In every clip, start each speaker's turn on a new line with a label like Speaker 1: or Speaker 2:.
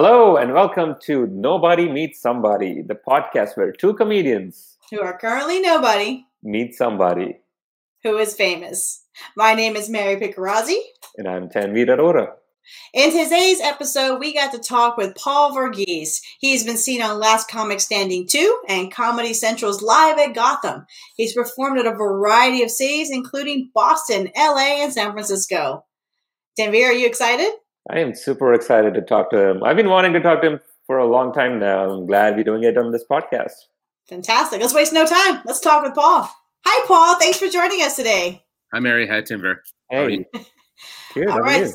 Speaker 1: Hello and welcome to Nobody Meets Somebody, the podcast where two comedians
Speaker 2: who are currently nobody
Speaker 1: meet somebody
Speaker 2: who is famous. My name is Mary Picarazzi.
Speaker 1: And I'm Tanveer Arora.
Speaker 2: In today's episode, we got to talk with Paul Varghese. He's been seen on Last Comic Standing 2 and Comedy Central's Live at Gotham. He's performed at a variety of cities, including Boston, LA, and San Francisco. Tanveer, are you excited?
Speaker 1: I am super excited to talk to him. I've been wanting to talk to him for a long time now. I'm glad we're doing it on this podcast.
Speaker 2: Fantastic. Let's waste no time. Let's talk with Paul. Hi, Paul. Thanks for joining us today.
Speaker 3: Hi, Mary. Hi, Timber.
Speaker 1: Hey.
Speaker 2: Good. All right.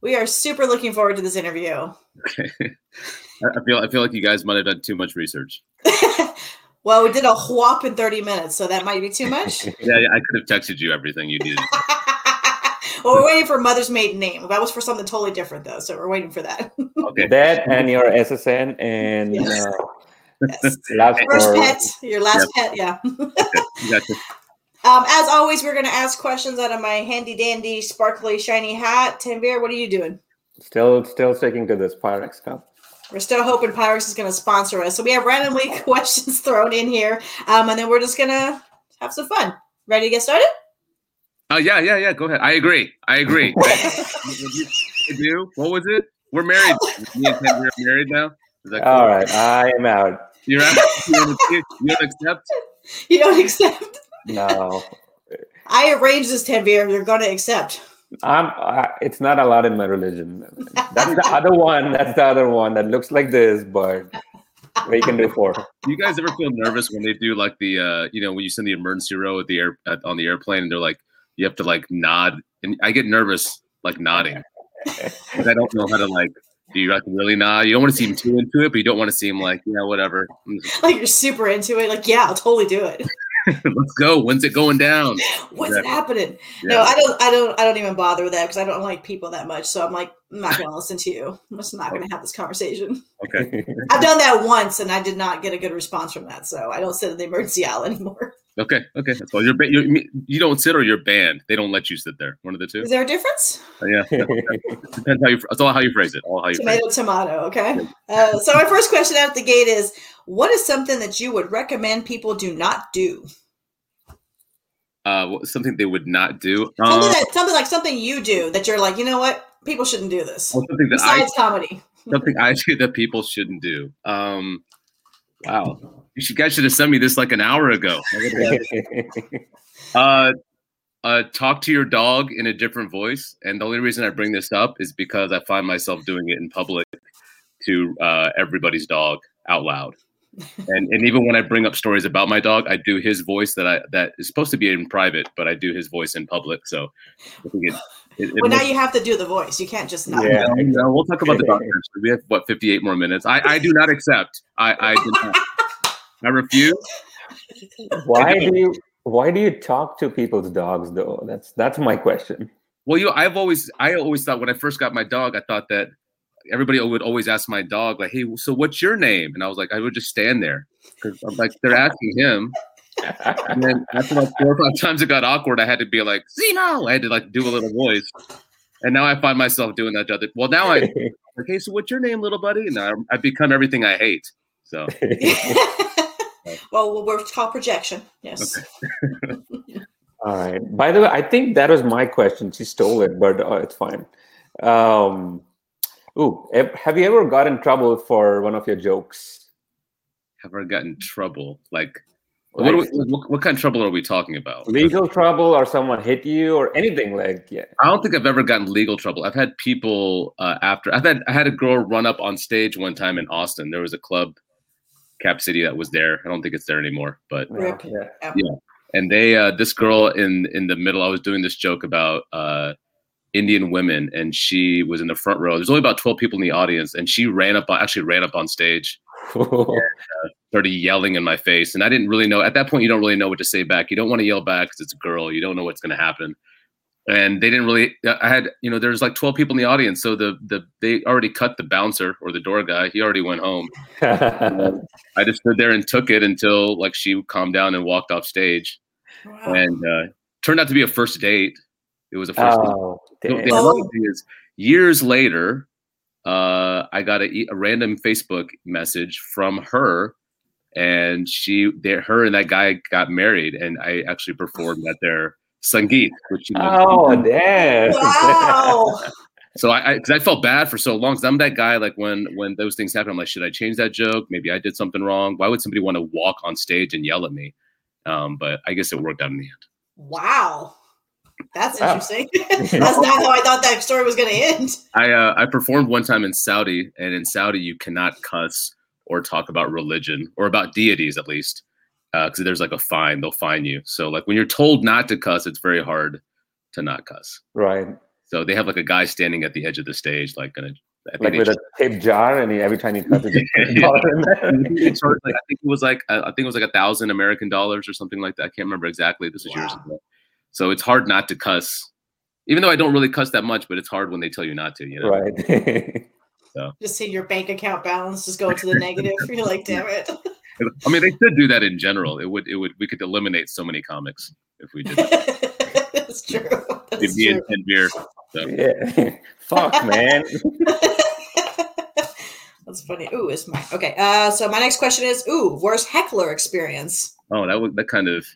Speaker 2: We are super looking forward to this interview.
Speaker 3: Okay. I feel I feel like you guys might have done too much research.
Speaker 2: well, we did a whopping 30 minutes, so that might be too much.
Speaker 3: yeah, yeah, I could have texted you everything you needed.
Speaker 2: Well, we're waiting for mother's maiden name. That was for something totally different, though. So we're waiting for that.
Speaker 1: okay. That and your SSN and yes. uh,
Speaker 2: yes. last first pet, your last yep. pet, yeah. okay. Gotcha. Um, as always, we're going to ask questions out of my handy dandy, sparkly, shiny hat. Tanveer, what are you doing?
Speaker 1: Still, still sticking to this Pyrex cup.
Speaker 2: We're still hoping Pyrex is going to sponsor us. So we have randomly questions thrown in here, um, and then we're just going to have some fun. Ready to get started?
Speaker 3: Oh yeah, yeah, yeah. Go ahead. I agree. I agree. you do? What was it? We're married. Me and Ken, we're married now.
Speaker 1: Cool? All right, I am out.
Speaker 3: You're out. You don't, you don't accept.
Speaker 2: You don't accept.
Speaker 1: No.
Speaker 2: I arranged this, Tanveer. You're going to accept.
Speaker 1: I'm. Uh, it's not allowed in my religion. That's the other one. That's the other one that looks like this, but we can do four.
Speaker 3: Do you guys ever feel nervous when they do like the, uh, you know, when you send the emergency row at the air at, on the airplane, and they're like, you have to like nod, and I get nervous like nodding. I don't know how to like. Do you like really nod? You don't want to seem too into it, but you don't want to seem like yeah, whatever.
Speaker 2: Like you're super into it. Like yeah, I'll totally do it.
Speaker 3: Let's go. When's it going down?
Speaker 2: What's it happening? Yeah. No, I don't. I don't. I don't even bother with that because I don't like people that much. So I'm like, I'm not going to listen to you. I'm just not going to have this conversation.
Speaker 3: Okay.
Speaker 2: I've done that once and I did not get a good response from that. So I don't sit in the emergency aisle anymore.
Speaker 3: Okay. Okay. That's all. You're, you're you don't sit or you're banned. They don't let you sit there. One of the two.
Speaker 2: Is there a difference?
Speaker 3: Uh, yeah. Depends how you. It's all how you phrase it. All how you.
Speaker 2: Tomato, tomato. Okay. Uh, so my first question out the gate is: What is something that you would recommend people do not do?
Speaker 3: Uh, something they would not do.
Speaker 2: Something, um, that, something like something you do that you're like, you know what, people shouldn't do this. Well, something that Besides I, comedy.
Speaker 3: something I do that people shouldn't do. Um, wow, you should, guys should have sent me this like an hour ago. uh, uh, talk to your dog in a different voice, and the only reason I bring this up is because I find myself doing it in public to uh, everybody's dog out loud and and even when I bring up stories about my dog, I do his voice that I that is supposed to be in private, but I do his voice in public. So I think it.
Speaker 2: it, it well, now you have to do the voice. You can't just not. Yeah,
Speaker 3: we'll talk about the doctors. We have what fifty eight more minutes. I I do not accept. I I do not. I refuse.
Speaker 1: Why do you Why do you talk to people's dogs though? That's that's my question.
Speaker 3: Well, you, know, I've always, I always thought when I first got my dog, I thought that everybody would always ask my dog, like, "Hey, so what's your name?" And I was like, I would just stand there because I'm like, they're asking him. and then after like four or five times it got awkward, I had to be like, Zemo. I had to like do a little voice. And now I find myself doing that to other. Well, now I like, hey, so what's your name, little buddy? And I, I become everything I hate. So.
Speaker 2: well, we're called projection. Yes.
Speaker 1: Okay. All right. By the way, I think that was my question. She stole it, but uh, it's fine. Um, Ooh, have you ever got in trouble for one of your jokes?
Speaker 3: Ever got in trouble? Like, like what, we, what, what, kind of trouble are we talking about?
Speaker 1: Legal trouble, or someone hit you, or anything like? Yeah.
Speaker 3: I don't think I've ever gotten legal trouble. I've had people uh, after. I've had I had a girl run up on stage one time in Austin. There was a club, Cap City, that was there. I don't think it's there anymore, but
Speaker 2: yeah,
Speaker 3: yeah. yeah. And they, uh, this girl in in the middle, I was doing this joke about. Uh, Indian women, and she was in the front row. There's only about 12 people in the audience, and she ran up, actually ran up on stage, and, uh, started yelling in my face, and I didn't really know. At that point, you don't really know what to say back. You don't want to yell back because it's a girl. You don't know what's going to happen. And they didn't really. I had, you know, there's like 12 people in the audience, so the the they already cut the bouncer or the door guy. He already went home. I just stood there and took it until like she calmed down and walked off stage, wow. and uh, turned out to be a first date. It was a first. Oh, the, the oh. is years later, uh, I got a, a random Facebook message from her, and she, they, her and that guy got married, and I actually performed at their sangeet, which you know,
Speaker 1: Oh, damn.
Speaker 2: Wow.
Speaker 3: so I, I, cause I felt bad for so long. Cause I'm that guy. Like when when those things happen, I'm like, should I change that joke? Maybe I did something wrong. Why would somebody want to walk on stage and yell at me? Um, but I guess it worked out in the end.
Speaker 2: wow. That's
Speaker 1: Wow.
Speaker 2: interesting. That's not how I thought that story was going to end.
Speaker 3: I uh, I performed one time in Saudi, and in Saudi you cannot cuss or talk about religion or about deities at least, because there's like a fine. They'll fine you. So like when you're told not to cuss, it's very hard to not cuss.
Speaker 1: Right.
Speaker 3: So they have like a guy standing at the edge of the stage, like gonna. I think
Speaker 1: Like
Speaker 3: they
Speaker 1: with a tape jar, and he, every time he cuts it,
Speaker 3: Yeah.
Speaker 1: dollar in there.
Speaker 3: Like, I think it was like uh, I think it was like a thousand American dollars or something like that. I can't remember exactly. This was years
Speaker 2: Wow.
Speaker 3: ago. So it's hard not to cuss, even though I don't really cuss that much. But it's hard when they tell you not to. You know.
Speaker 1: Right.
Speaker 2: Just see your bank account balance just go to the negative. You're like, damn it.
Speaker 3: I mean, they could do that in general. It would. It would. We could eliminate so many comics if we did. That.
Speaker 2: That's true.
Speaker 3: It'd
Speaker 2: That's
Speaker 3: be in
Speaker 2: true.
Speaker 3: ten beer. So.
Speaker 1: yeah. Fuck, man.
Speaker 2: That's funny. Ooh, is my okay. Uh, so my next question is, ooh, worst heckler experience.
Speaker 3: Oh, that was that kind of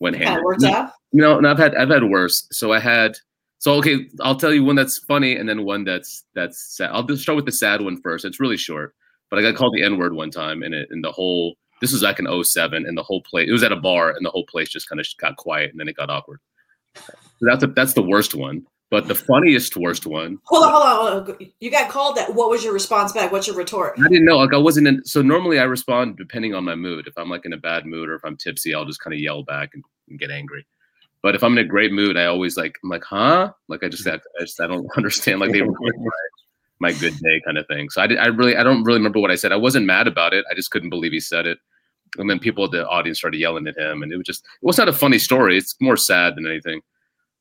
Speaker 3: went hand.
Speaker 2: Kind of worked out.
Speaker 3: No, no, I've had I've had worse. So I had so okay, I'll tell you one that's funny and then one that's that's sad. I'll just start with the sad one first. It's really short, but I got called the N word one time, and it and the whole this was like in 07, and the whole place it was at a bar, and the whole place just kind of got quiet, and then it got awkward. So that's a, that's the worst one. But the funniest worst one,
Speaker 2: Hold on, hold on, hold on. You got called that. What was your response back? What's your retort?
Speaker 3: I didn't know. Like I wasn't in. So normally I respond depending on my mood. If I'm like in a bad mood or if I'm tipsy, I'll just kind of yell back and, and get angry. But if I'm in a great mood, I always like I'm like, huh? Like I just I, I just I don't understand. Like they ruined my, good day kind of thing. So I did, I really I don't really remember what I said. I wasn't mad about it. I just couldn't believe he said it. And then people at the audience started yelling at him, and it was just it was not a funny story. It's more sad than anything.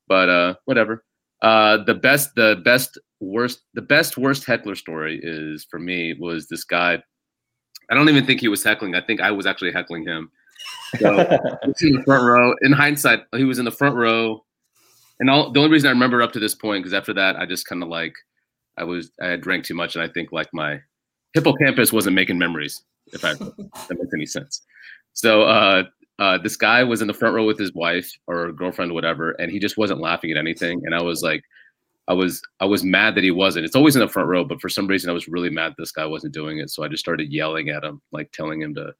Speaker 3: But uh, whatever. Uh, the best, the best, worst, the best worst heckler story is for me was this guy. I don't even think he was heckling. I think I was actually heckling him. So in the front row. In hindsight, he was in the front row. And all the only reason I remember up to this point, because after that, I just kind of like, I was, I had drank too much, and I think like my hippocampus wasn't making memories. If, I, if that makes any sense. So uh, uh, this guy was in the front row with his wife or girlfriend, whatever, and he just wasn't laughing at anything. And I was like, I was, I was mad that he wasn't. It's always in the front row, but for some reason, I was really mad this guy wasn't doing it. So I just started yelling at him, like telling him to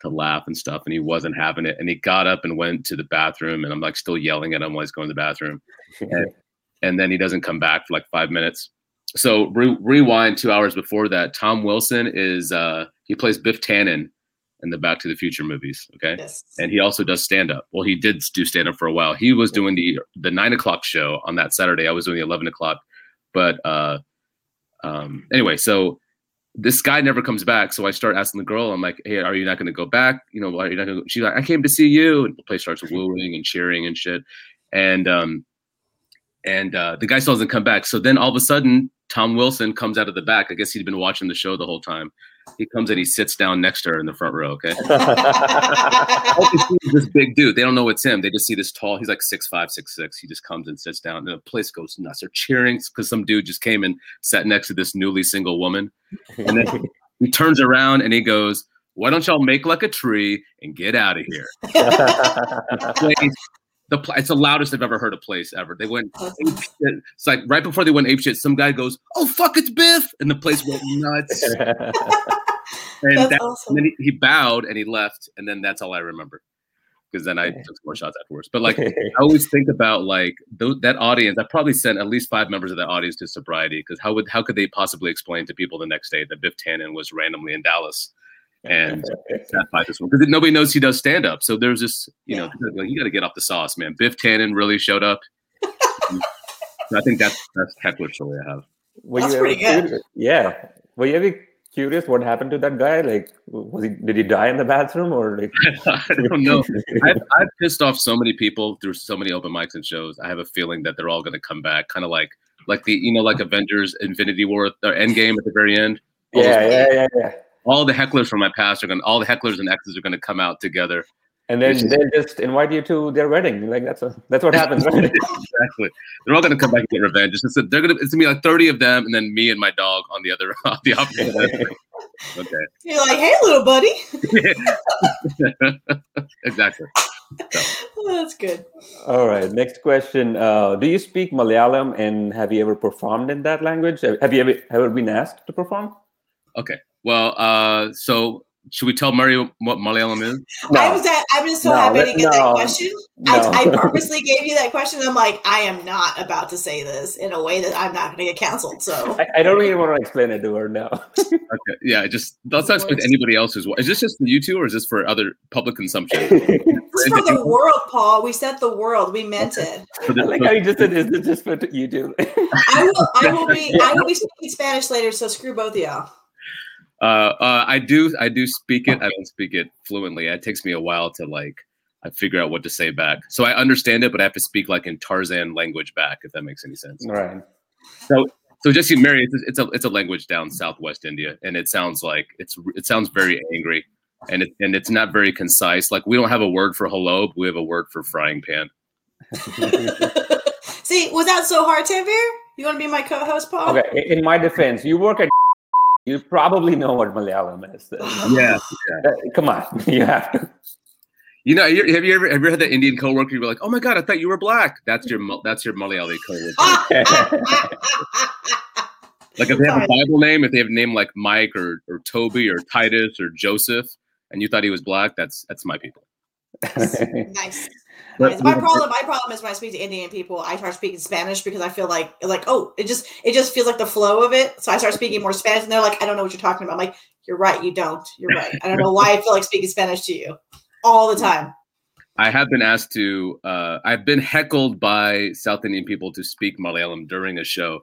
Speaker 3: to laugh and stuff, and he wasn't having it. And he got up and went to the bathroom, and I'm like still yelling at him while he's going to the bathroom. And, and then he doesn't come back for like five minutes. So re- rewind two hours before that. Tom Wilson is uh, he plays Biff Tannen in the Back to the Future movies. Okay,
Speaker 2: Yes.
Speaker 3: and he also does stand up. Well, he did do stand up for a while. He was doing the the nine o'clock show on that Saturday. I was doing the eleven o'clock, but uh, um, anyway, so this guy never comes back. So I start asking the girl, I'm like, hey, are you not going to go back? You know, why are you not to? She's like, I came to see you, and the place starts wooing and cheering and shit, and um, and uh, the guy still doesn't come back. So then all of a sudden, Tom Wilson comes out of the back. I guess he'd been watching the show the whole time. He comes and he sits down next to her in the front row. Okay. All they see is this big dude. They don't know it's him. They just see this tall. He's like six five, six six. He just comes and sits down, and the place goes nuts. They're cheering because some dude just came and sat next to this newly single woman. And then he turns around and he goes, "Why don't y'all make like a tree and get out of here?" Place- the pl- it's the loudest I've ever heard a place ever. They went ape shit. It's like right before they went ape shit, some guy goes, "Oh fuck, it's Biff," and the place went nuts. And,
Speaker 2: That's
Speaker 3: that-
Speaker 2: awesome.
Speaker 3: and then he, he bowed and he left, and then that's all I remember. Because then I took some more shots afterwards. But like I always think about like th- that audience. I probably sent at least five members of that audience to sobriety because how would how could they possibly explain to people the next day that Biff Tannen was randomly in Dallas and sat by this one because nobody knows he does stand up. So there's this you know like, you got to get off the sauce, man. Biff Tannen really showed up. I think that's that's heckler story I have.
Speaker 1: Were
Speaker 2: That's
Speaker 1: you ever
Speaker 2: pretty good.
Speaker 1: curious- Yeah. Were you ever curious what happened to that guy? Like, was he did he die in the bathroom or like?
Speaker 3: I don't know. I've, I've pissed off so many people through so many open mics and shows. I have a feeling that they're all going to come back, kind of like like the you know like Avengers Infinity War or Endgame at the very end. All,
Speaker 1: yeah, yeah, yeah, yeah.
Speaker 3: All the hecklers from my past are going. to All the hecklers and exes are going to come out together,
Speaker 1: and then they'll just invite you to their wedding. Like that's a, that's what happens, right?
Speaker 3: exactly. They're all gonna come back and get revenge. It's just, they're gonna it's gonna be like thirty of them, and then me and my dog on the other on the opposite. end. okay.
Speaker 2: You're like, hey, little buddy.
Speaker 3: exactly.
Speaker 2: Oh, that's good.
Speaker 1: All right. Next question. Uh, do you speak Malayalam and have you ever performed in that language? Have you ever, ever been asked to perform?
Speaker 3: Okay. Well, uh, so should we tell Murray what Malayalam is?
Speaker 2: I was at, I've been so
Speaker 1: No,
Speaker 2: happy to get
Speaker 1: no,
Speaker 2: that question. I,
Speaker 1: no.
Speaker 2: I purposely gave you that question. I'm like, I am not about to say this in a way that I'm not going to get canceled. So
Speaker 1: I, I don't even want to explain it to her now.
Speaker 3: Okay. Yeah. Just let's not expect anybody else who's. Is this just for you two, or is this for other public consumption?
Speaker 2: it's for the world, Paul. We said the world. We meant it.
Speaker 3: For the-
Speaker 1: I like how you just said, is this just for YouTube?
Speaker 2: I will. I will be. I will be speaking Spanish later. So screw both of y'all.
Speaker 3: Uh, uh, I do. I do speak it. I don't speak it fluently. It takes me a while to like. I figure out what to say back. So I understand it, but I have to speak like in Tarzan language back, if that makes any sense.
Speaker 1: right.
Speaker 3: So, so just you, Mary, it's, it's a it's a language down Southwest India, and it sounds like it's it sounds very angry, and it and it's not very concise. Like we don't have a word for hello, but we have a word for frying pan.
Speaker 2: See, was that so hard, Tanveer? You want to be my co-host, Paul?
Speaker 1: Okay. in- In my defense, you work at. You probably know what Malayalam is.
Speaker 3: Yeah.
Speaker 1: Uh, Come on, you have to.
Speaker 3: You know, have you ever have you ever had that Indian coworker? You're like, oh my god, I thought you were black. That's your Mal- that's your Malayali coworker. Like if they have a Bible name, if they have a name like Mike or, or Toby or Titus or Joseph, and you thought he was black, that's that's my people.
Speaker 2: nice.
Speaker 3: But-
Speaker 2: My problem, my problem is when I speak to Indian people, I start speaking Spanish because I feel like, like, oh, it just, it just feels like the flow of it. So I start speaking more Spanish, and they're like, I don't know what you're talking about. I'm like, you're right, you don't. You're right. I don't know why I feel like speaking Spanish to you all the time.
Speaker 3: I have been asked to. Uh, I've been heckled by South Indian people to speak Malayalam during a show.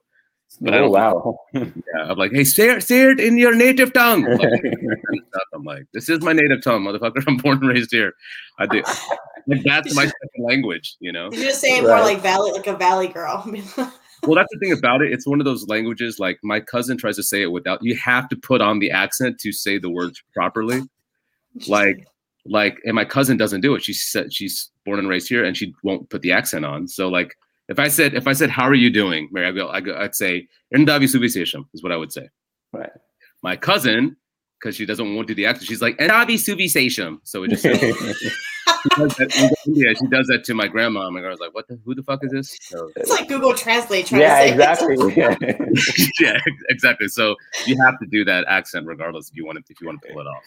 Speaker 3: But I
Speaker 1: oh
Speaker 3: don't-
Speaker 1: wow!
Speaker 3: Yeah, I'm like, hey, say it, say it in your native tongue. Like, I'm like, this is my native tongue, motherfucker. I'm born and raised here. I do. Like that's my second language, you know.
Speaker 2: You should just say it more like valley, like a valley girl.
Speaker 3: Well, that's the thing about it. It's one of those languages. Like my cousin tries to say it without. You have to put on the accent to say the words properly. Like, like, and my cousin doesn't do it. She said she's born and raised here, and she won't put the accent on. So, like, if I said, if I said, "How are you doing?" Mary, I go, I go I'd say, "Endavi subisesham" is what I would say.
Speaker 1: right.
Speaker 3: My cousin, because she doesn't want to do the accent, she's like, "Endavi subisesham." So it just. she does that in India, she does that to my grandma. My grandma's like, "What? The, who the fuck is this?" So,
Speaker 2: it's like Google Translate trying
Speaker 1: yeah,
Speaker 2: to say
Speaker 1: exactly. Yeah.
Speaker 3: yeah, exactly. So you have to do that accent regardless if you want to if you want to pull it off.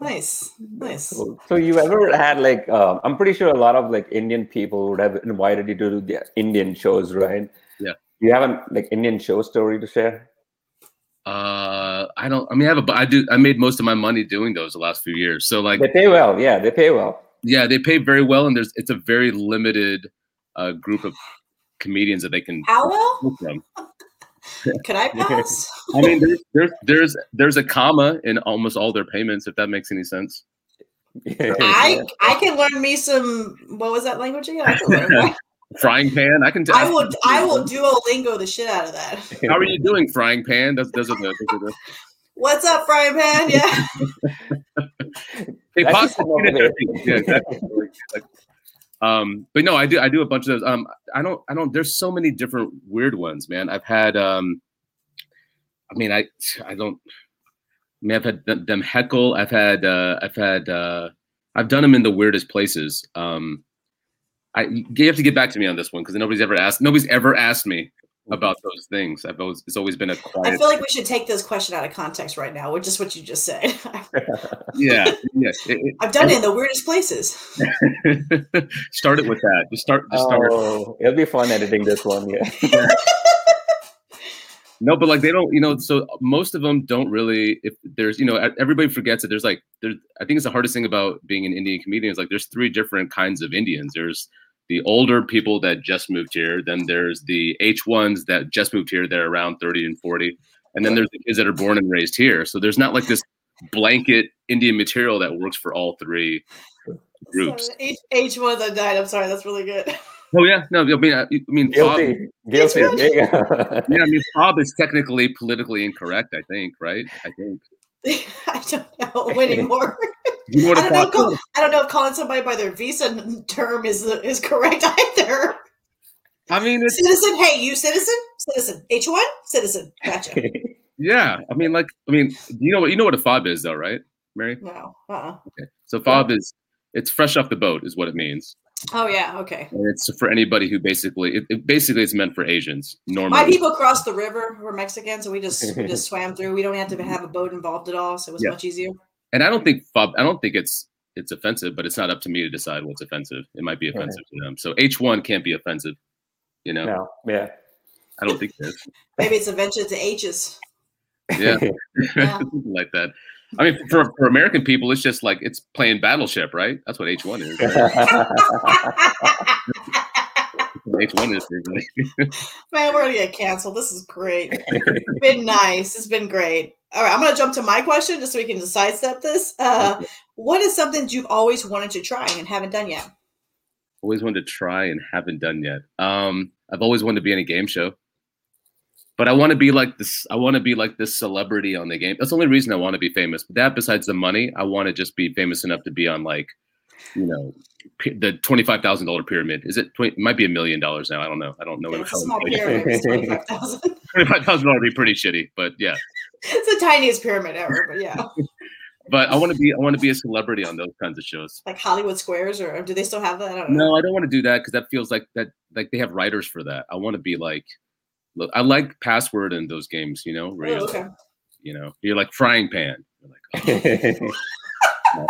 Speaker 2: Nice, nice.
Speaker 1: Cool. So you ever had like um, I'm pretty sure a lot of like Indian people would have invited you to do the Indian shows, right?
Speaker 3: Yeah.
Speaker 1: You have a like Indian show story to share?
Speaker 3: Uh, I don't. I mean, I have a i do. I made most of my money doing those the last few years. So like,
Speaker 1: They pay well. Yeah, they pay well.
Speaker 3: yeah, they pay very well, and there's it's a very limited uh, group of comedians that they can
Speaker 2: How well?
Speaker 3: Pull from.
Speaker 2: Could I pass?
Speaker 3: I mean, there's, there's there's there's a comma in almost all their payments, if that makes any sense.
Speaker 2: I I can learn me some. What was that language again? I can learn that.
Speaker 3: Frying pan, I can. T-
Speaker 2: I will. I will Duolingo the shit out of that.
Speaker 3: How are you doing, frying pan? Those, those are the. Those are the
Speaker 2: What's up, frying pan? Yeah.
Speaker 3: Hey,
Speaker 1: That
Speaker 3: pasta
Speaker 1: should come
Speaker 3: peanut
Speaker 1: over
Speaker 3: butter. Yeah, exactly. Um, but no, I do. I do a bunch of those. Um, I don't. I don't. There's so many different weird ones, man. I've had. Um, I mean, I. I don't. I mean, I've had them- them heckle. I've had. Uh, I've had. Uh, I've done them in the weirdest places. Um, I. You have to get back to me on this one because nobody's ever asked. Nobody's ever asked me Mm-hmm. about those things. I've always. It's always been a
Speaker 2: I
Speaker 3: quiet.
Speaker 2: feel like we should take this question out of context right now, which is what you just said.
Speaker 3: Yeah. Yeah. It-
Speaker 2: I've done it in the weirdest places.
Speaker 3: start it with that. Just start. Just start.
Speaker 1: Oh, it'll be fun editing this one. Yeah.
Speaker 3: No, but like they don't, you know. So most of them don't really. If there's, you know, everybody forgets that there's like there's. I think it's the hardest thing about being an Indian comedian is like there's three different kinds of Indians. There's the older people that just moved here. Then there's the H ones that just moved here. They're around thirty and forty, and then there's the kids that are born and raised here. So there's not like this blanket Indian material that works for all three groups.
Speaker 2: So, H H ones I died. I'm sorry. That's really good.
Speaker 3: Oh yeah, no, I mean, I, I mean, Bob,
Speaker 1: Guilty. Guilty.
Speaker 2: It's
Speaker 1: you go.
Speaker 3: yeah, I mean, Bob is technically politically incorrect. I think, right? I think.
Speaker 2: I don't know anymore.
Speaker 3: You know what
Speaker 2: don't know. Call. I don't know if calling somebody by their visa term is is correct either.
Speaker 3: I mean, it's
Speaker 2: Citizen, hey, you citizen, citizen, H one, citizen. Gotcha.
Speaker 3: yeah. I mean, like, I mean, you know what you know what a fob is, though, right, Mary?
Speaker 2: No. Uh. uh
Speaker 3: Okay. So fob is it's fresh off the boat, is what it means,
Speaker 2: Oh yeah. Okay.
Speaker 3: and it's for anybody who basically it, it basically it's meant for Asians normally.
Speaker 2: My people crossed the river. We're Mexican, so we just we just swam through. We don't have to have a boat involved at all, so it was
Speaker 3: Yeah.
Speaker 2: much easier.
Speaker 3: and I don't think fob. I don't think it's it's offensive, but it's not up to me to decide what's offensive. It might be offensive mm-hmm. to them. So H one can't be offensive. You know,
Speaker 1: no, yeah.
Speaker 3: I don't think it is.
Speaker 2: Maybe it's a venture to H's.
Speaker 3: Yeah.
Speaker 2: Yeah.
Speaker 3: Like that. I mean, for, for American people, it's just like it's playing Battleship, right? That's what H one is. H one is.
Speaker 2: Man, we're gonna get canceled. This is great. It's been nice. It's been great. All right, I'm gonna jump to my question just so we can just sidestep this. Uh, what is something that you've always wanted to try and haven't done yet?
Speaker 3: always wanted to try and haven't done yet. Um, I've always wanted to be in a game show, but I want to be like this. I want to be like this celebrity on the game. That's the only reason I want to be famous. But that, besides the money, I want to just be famous enough to be on like, you know, the twenty five thousand dollar pyramid. Is it? 20, it might be a million dollars now. I don't know. I don't know.
Speaker 2: It's a small pyramid. Thousand.
Speaker 3: Twenty five thousand would be pretty shitty, but yeah.
Speaker 2: It's the tiniest pyramid ever, but yeah,
Speaker 3: But I want to be. I want to be a celebrity on those kinds of shows.
Speaker 2: like Hollywood Squares, or do they still have that? I don't know.
Speaker 3: No, I don't want to do that because that feels like that. Like they have writers for that. I want to be like, I like password in those games. You know, where
Speaker 2: Oh,
Speaker 3: you're,
Speaker 2: okay.
Speaker 3: like, you know, you're like frying pan. You're like, oh,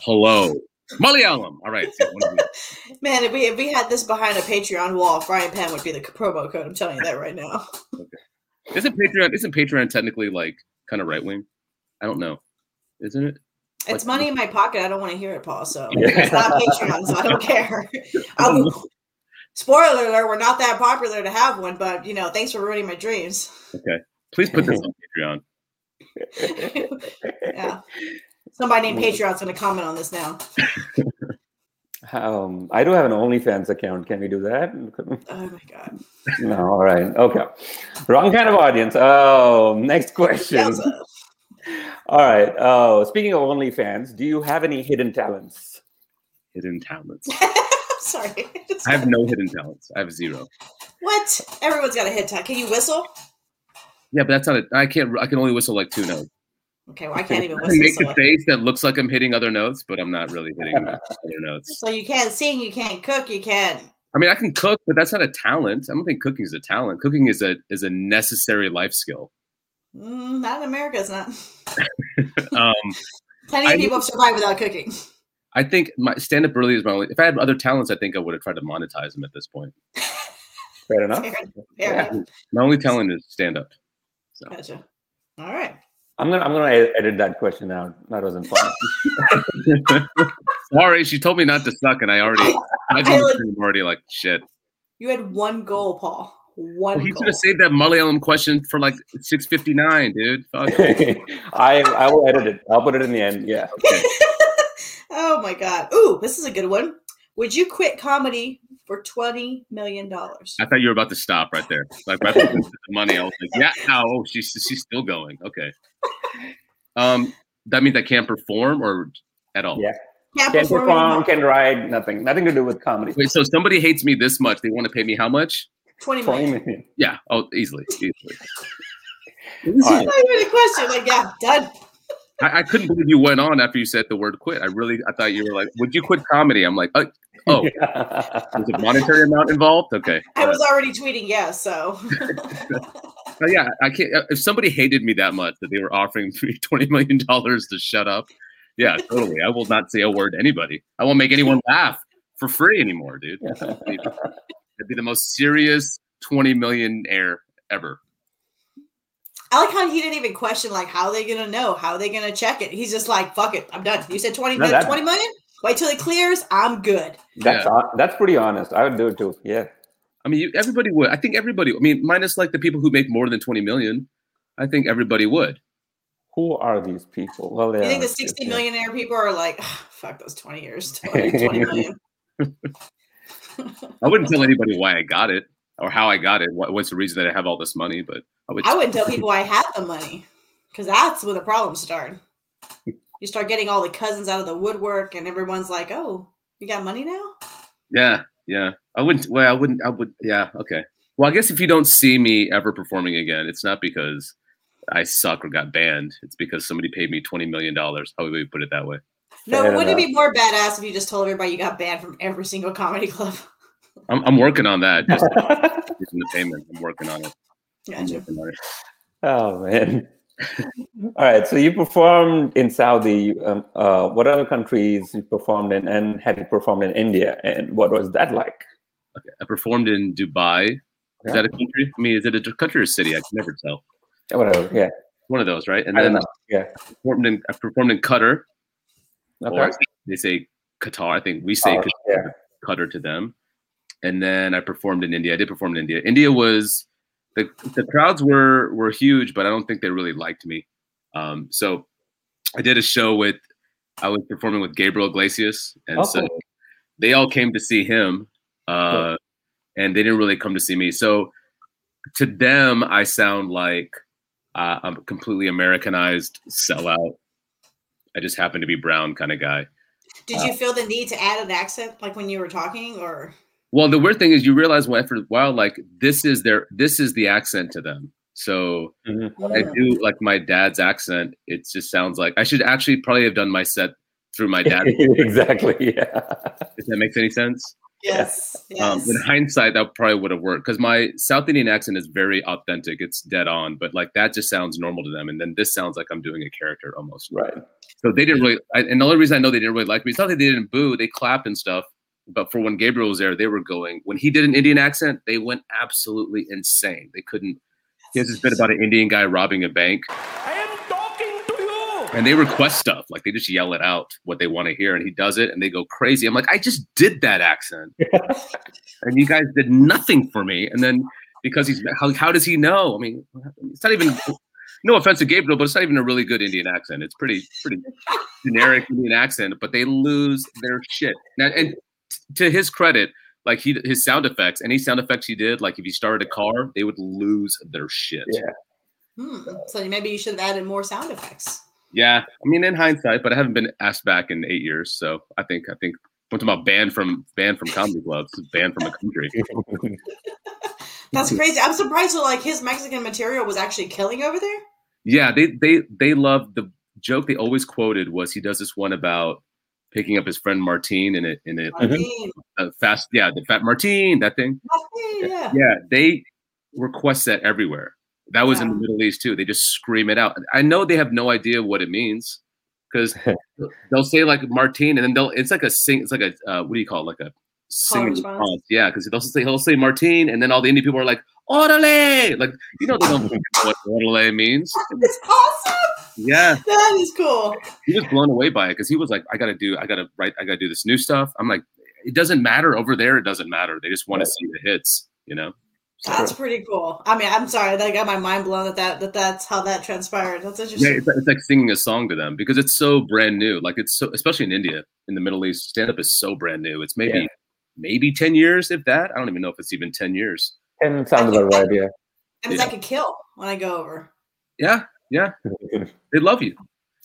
Speaker 3: hello, Malayalam. All right, so one of these.
Speaker 2: Man, if we if we had this behind a Patreon wall, frying pan would be the promo code. I'm telling you that right now.
Speaker 3: isn't Patreon? Isn't Patreon technically like kind of right wing? I don't know. Isn't it?
Speaker 2: It's money in my pocket. I don't want to hear it, Paul. So
Speaker 1: Yeah.
Speaker 2: it's not Patreon, so I don't care. I will- spoiler alert: We're not that popular to have one, but you know, thanks for ruining my dreams. Okay.
Speaker 3: Please put this on Patreon.
Speaker 2: yeah, somebody named Patreon's going to comment on this now.
Speaker 1: um, I do have an OnlyFans account. Can we do that?
Speaker 2: Oh my god!
Speaker 1: No. All right. Okay. Wrong kind of audience. Oh, next question. All right. Oh, speaking of OnlyFans, do you have any hidden talents?
Speaker 3: Hidden talents.
Speaker 2: I'm sorry.
Speaker 3: I have no hidden talents. I have zero.
Speaker 2: what? Everyone's got a hit time. Can you whistle?
Speaker 3: Yeah, but that's not it. I can't. I can only whistle like two notes.
Speaker 2: Okay, well I can't even
Speaker 3: I can make
Speaker 2: So,
Speaker 3: a face that looks like I'm hitting other notes, but I'm not really hitting other notes.
Speaker 2: so you can't sing, you can't cook, you can't.
Speaker 3: I mean, I can cook, but that's not a talent. I don't think cooking is a talent. Cooking is a is a necessary life skill.
Speaker 2: Mm, not in America. It's not.
Speaker 3: Um,
Speaker 2: Plenty
Speaker 3: I-
Speaker 2: of people have survived without cooking.
Speaker 3: I think my stand up really is my only. If I had other talents, I think I would have tried to monetize them at this point.
Speaker 1: Fair enough.
Speaker 2: Fair, fair
Speaker 1: Yeah.
Speaker 2: enough.
Speaker 3: My only talent is stand up. So
Speaker 2: Gotcha. All right.
Speaker 1: I'm gonna I'm gonna edit that question out. That wasn't fun.
Speaker 3: sorry, she told me not to suck, and I already. I am already like shit.
Speaker 2: You had one goal, Paul. One
Speaker 3: Well, he should have saved that Malayalam question for like six fifty nine, dude. Fuck.
Speaker 1: I I will edit it. I'll put it in the end. Yeah.
Speaker 2: Oh my god. Ooh, this is a good one. Would you quit comedy for twenty million dollars?
Speaker 3: I thought you were about to stop right there. Like right the money, I was like, yeah, no, oh, she's she's still going. Okay. Um, that means I can't perform or at all.
Speaker 1: Yeah.
Speaker 2: Can't
Speaker 1: Can
Speaker 2: perform
Speaker 1: perform,
Speaker 2: anymore.
Speaker 1: can ride, nothing. Nothing to do with comedy.
Speaker 3: Wait, so somebody hates me this much? They want to pay me how much?
Speaker 2: Twenty
Speaker 1: Twenty
Speaker 2: million.
Speaker 1: million.
Speaker 3: Yeah. Oh, easily, easily.
Speaker 1: All
Speaker 2: That's
Speaker 1: right.
Speaker 2: not even a question. Like, yeah, done.
Speaker 3: I, I couldn't believe you went on after you said the word quit. I really, I thought you were like, would you quit comedy? I'm like, oh, oh, there's a monetary amount involved. Okay.
Speaker 2: I was already tweeting yes, so
Speaker 3: But yeah, I can't. uh, If somebody hated me that much that they were offering me twenty million dollars to shut up, yeah, totally. I will not say a word to anybody. I won't make anyone laugh for free anymore, dude. It'd be the most serious twenty million air ever.
Speaker 2: I like how he didn't even question like how are they gonna know, how are they gonna check it. He's just like, fuck it, I'm done. You said 20,
Speaker 1: No, that-
Speaker 2: 20 million? Wait till it clears, I'm good.
Speaker 1: That's
Speaker 3: Yeah.
Speaker 1: hon- that's pretty honest. I would do it too. Yeah.
Speaker 3: I mean, you, everybody would. I think everybody. I mean, minus like the people who make more than twenty million. I think everybody would.
Speaker 1: Who are these people? Well,
Speaker 2: You think the 60
Speaker 1: yeah.
Speaker 2: millionaire people are like, "Ah, fuck those 20 years, 20, 20 million.
Speaker 3: I wouldn't tell anybody why I got it or how I got it. What, what's the reason that I have all this money? But I would.
Speaker 2: I wouldn't tell people I had the money because that's where the problems start. you start getting all the cousins out of the woodwork, and everyone's like, "Oh, you got money now?"
Speaker 3: Yeah, yeah. I wouldn't. Well, I wouldn't. I would. Yeah. Okay. Well, I guess if you don't see me ever performing again, it's not because I suck or got banned. It's because somebody paid me twenty million dollars. How would we put it that way?
Speaker 2: No, wouldn't it be more badass if you just told everybody you got banned from every single comedy club?
Speaker 3: I'm, I'm working on that. Just getting the payment. I'm working on it. I'm
Speaker 2: Gotcha.
Speaker 3: working on it.
Speaker 1: oh man. All right. So you performed in Saudi. Um, uh, what other countries you performed in, and have you performed in India? And what was that like?
Speaker 3: I performed in Dubai. Is
Speaker 1: Yeah.
Speaker 3: that a country? I mean, is it a country or a city? I can never tell.
Speaker 1: Whatever. Yeah.
Speaker 3: One of those, right? And
Speaker 1: I don't
Speaker 3: then
Speaker 1: know. Yeah.
Speaker 3: I performed in I performed in Qatar,
Speaker 1: Okay.
Speaker 3: or they say Qatar. I think we say
Speaker 1: Oh,
Speaker 3: Qatar,
Speaker 1: yeah.
Speaker 3: Qatar to them. And then I performed in India. I did perform in India. India was the the crowds were were huge, but I don't think they really liked me. Um, so I did a show with I was performing with Gabriel Iglesias, and so they all came to see him, uh, and they didn't really come to see me. So to them, I sound like uh, I'm a completely Americanized sellout. I just happen to be brown kind of guy.
Speaker 2: Did you feel the need to add an accent, like when you were talking, or
Speaker 3: Well, the weird thing is, you realize when after a while, like this is their this is the accent to them. So
Speaker 1: Mhm.
Speaker 3: I do like my dad's accent. It just sounds like I should actually probably have done my set through my dad.
Speaker 1: exactly. Yeah.
Speaker 3: if that makes any sense.
Speaker 2: yes, yes.
Speaker 3: Um, in hindsight, that probably would have worked because my South Indian accent is very authentic. It's dead on, but like that just sounds normal to them. And then this sounds like I'm doing a character almost.
Speaker 1: Right.
Speaker 3: So they didn't really. I, and the only reason I know they didn't really like me, it's not that they didn't boo. They clapped and stuff. But for when Gabriel was there, they were going. When he did an Indian accent, they went absolutely insane. They couldn't. He has this bit about an Indian guy robbing a bank,
Speaker 4: I am talking to you.
Speaker 3: and they request stuff like they just yell it out what they want to hear, and he does it, and they go crazy. I'm like, I just did that accent, and you guys did nothing for me. And then because he's how, how does he know? I mean, it's not even. No offense to Gabriel, but it's not even a really good Indian accent. It's pretty pretty generic Indian accent, but they lose their shit. Now, and to his credit, like he his sound effects, any sound effects he did, like if he started a car, they would lose their shit.
Speaker 1: Yeah.
Speaker 2: Hmm. So maybe you should have added more sound effects.
Speaker 3: Yeah, I mean, in hindsight, but I haven't been asked back in eight years, so I think I think I'm talking about banned from banned from comedy clubs, banned from the country.
Speaker 2: That's crazy. I'm surprised. So, like, his Mexican material was actually killing over there.
Speaker 3: Yeah, they they they love the joke they always quoted was he does this one about picking up his friend Martine in it in it
Speaker 2: I
Speaker 3: uh, fast yeah the fat Martine that thing.
Speaker 2: Yeah.
Speaker 3: yeah. they request that everywhere. That was in the Middle East too. They just scream it out. I know they have no idea what it means because they'll say like Martine and then they'll it's like a sing it's like a uh, what do you call it? Like a singing
Speaker 2: response.
Speaker 3: response yeah because they'll say he'll say Martine and then all the Indian people are like orale! Like you know they don't know what orale means.
Speaker 2: It's awesome.
Speaker 3: Yeah
Speaker 2: That is cool.
Speaker 3: he was blown away by it because he was like, I gotta do, I gotta write, I gotta do this new stuff. I'm like, it doesn't matter over there. It doesn't matter. They just want to see the hits, you know?
Speaker 2: That's pretty cool. I mean, I'm sorry that got my mind blown that, that that that's how that transpired. That's
Speaker 3: Yeah,
Speaker 2: interesting.
Speaker 3: it's, it's like singing a song to them because it's so brand new. Like it's so, especially in India, in the Middle East, stand up is so brand new. It's maybe,
Speaker 1: Yeah.
Speaker 3: maybe 10 years, if that. I don't even know if it's even 10 years.
Speaker 1: And sounds about right. Yeah.
Speaker 2: That means
Speaker 3: yeah.
Speaker 2: I could kill when I go over.
Speaker 3: Yeah, yeah. They love you.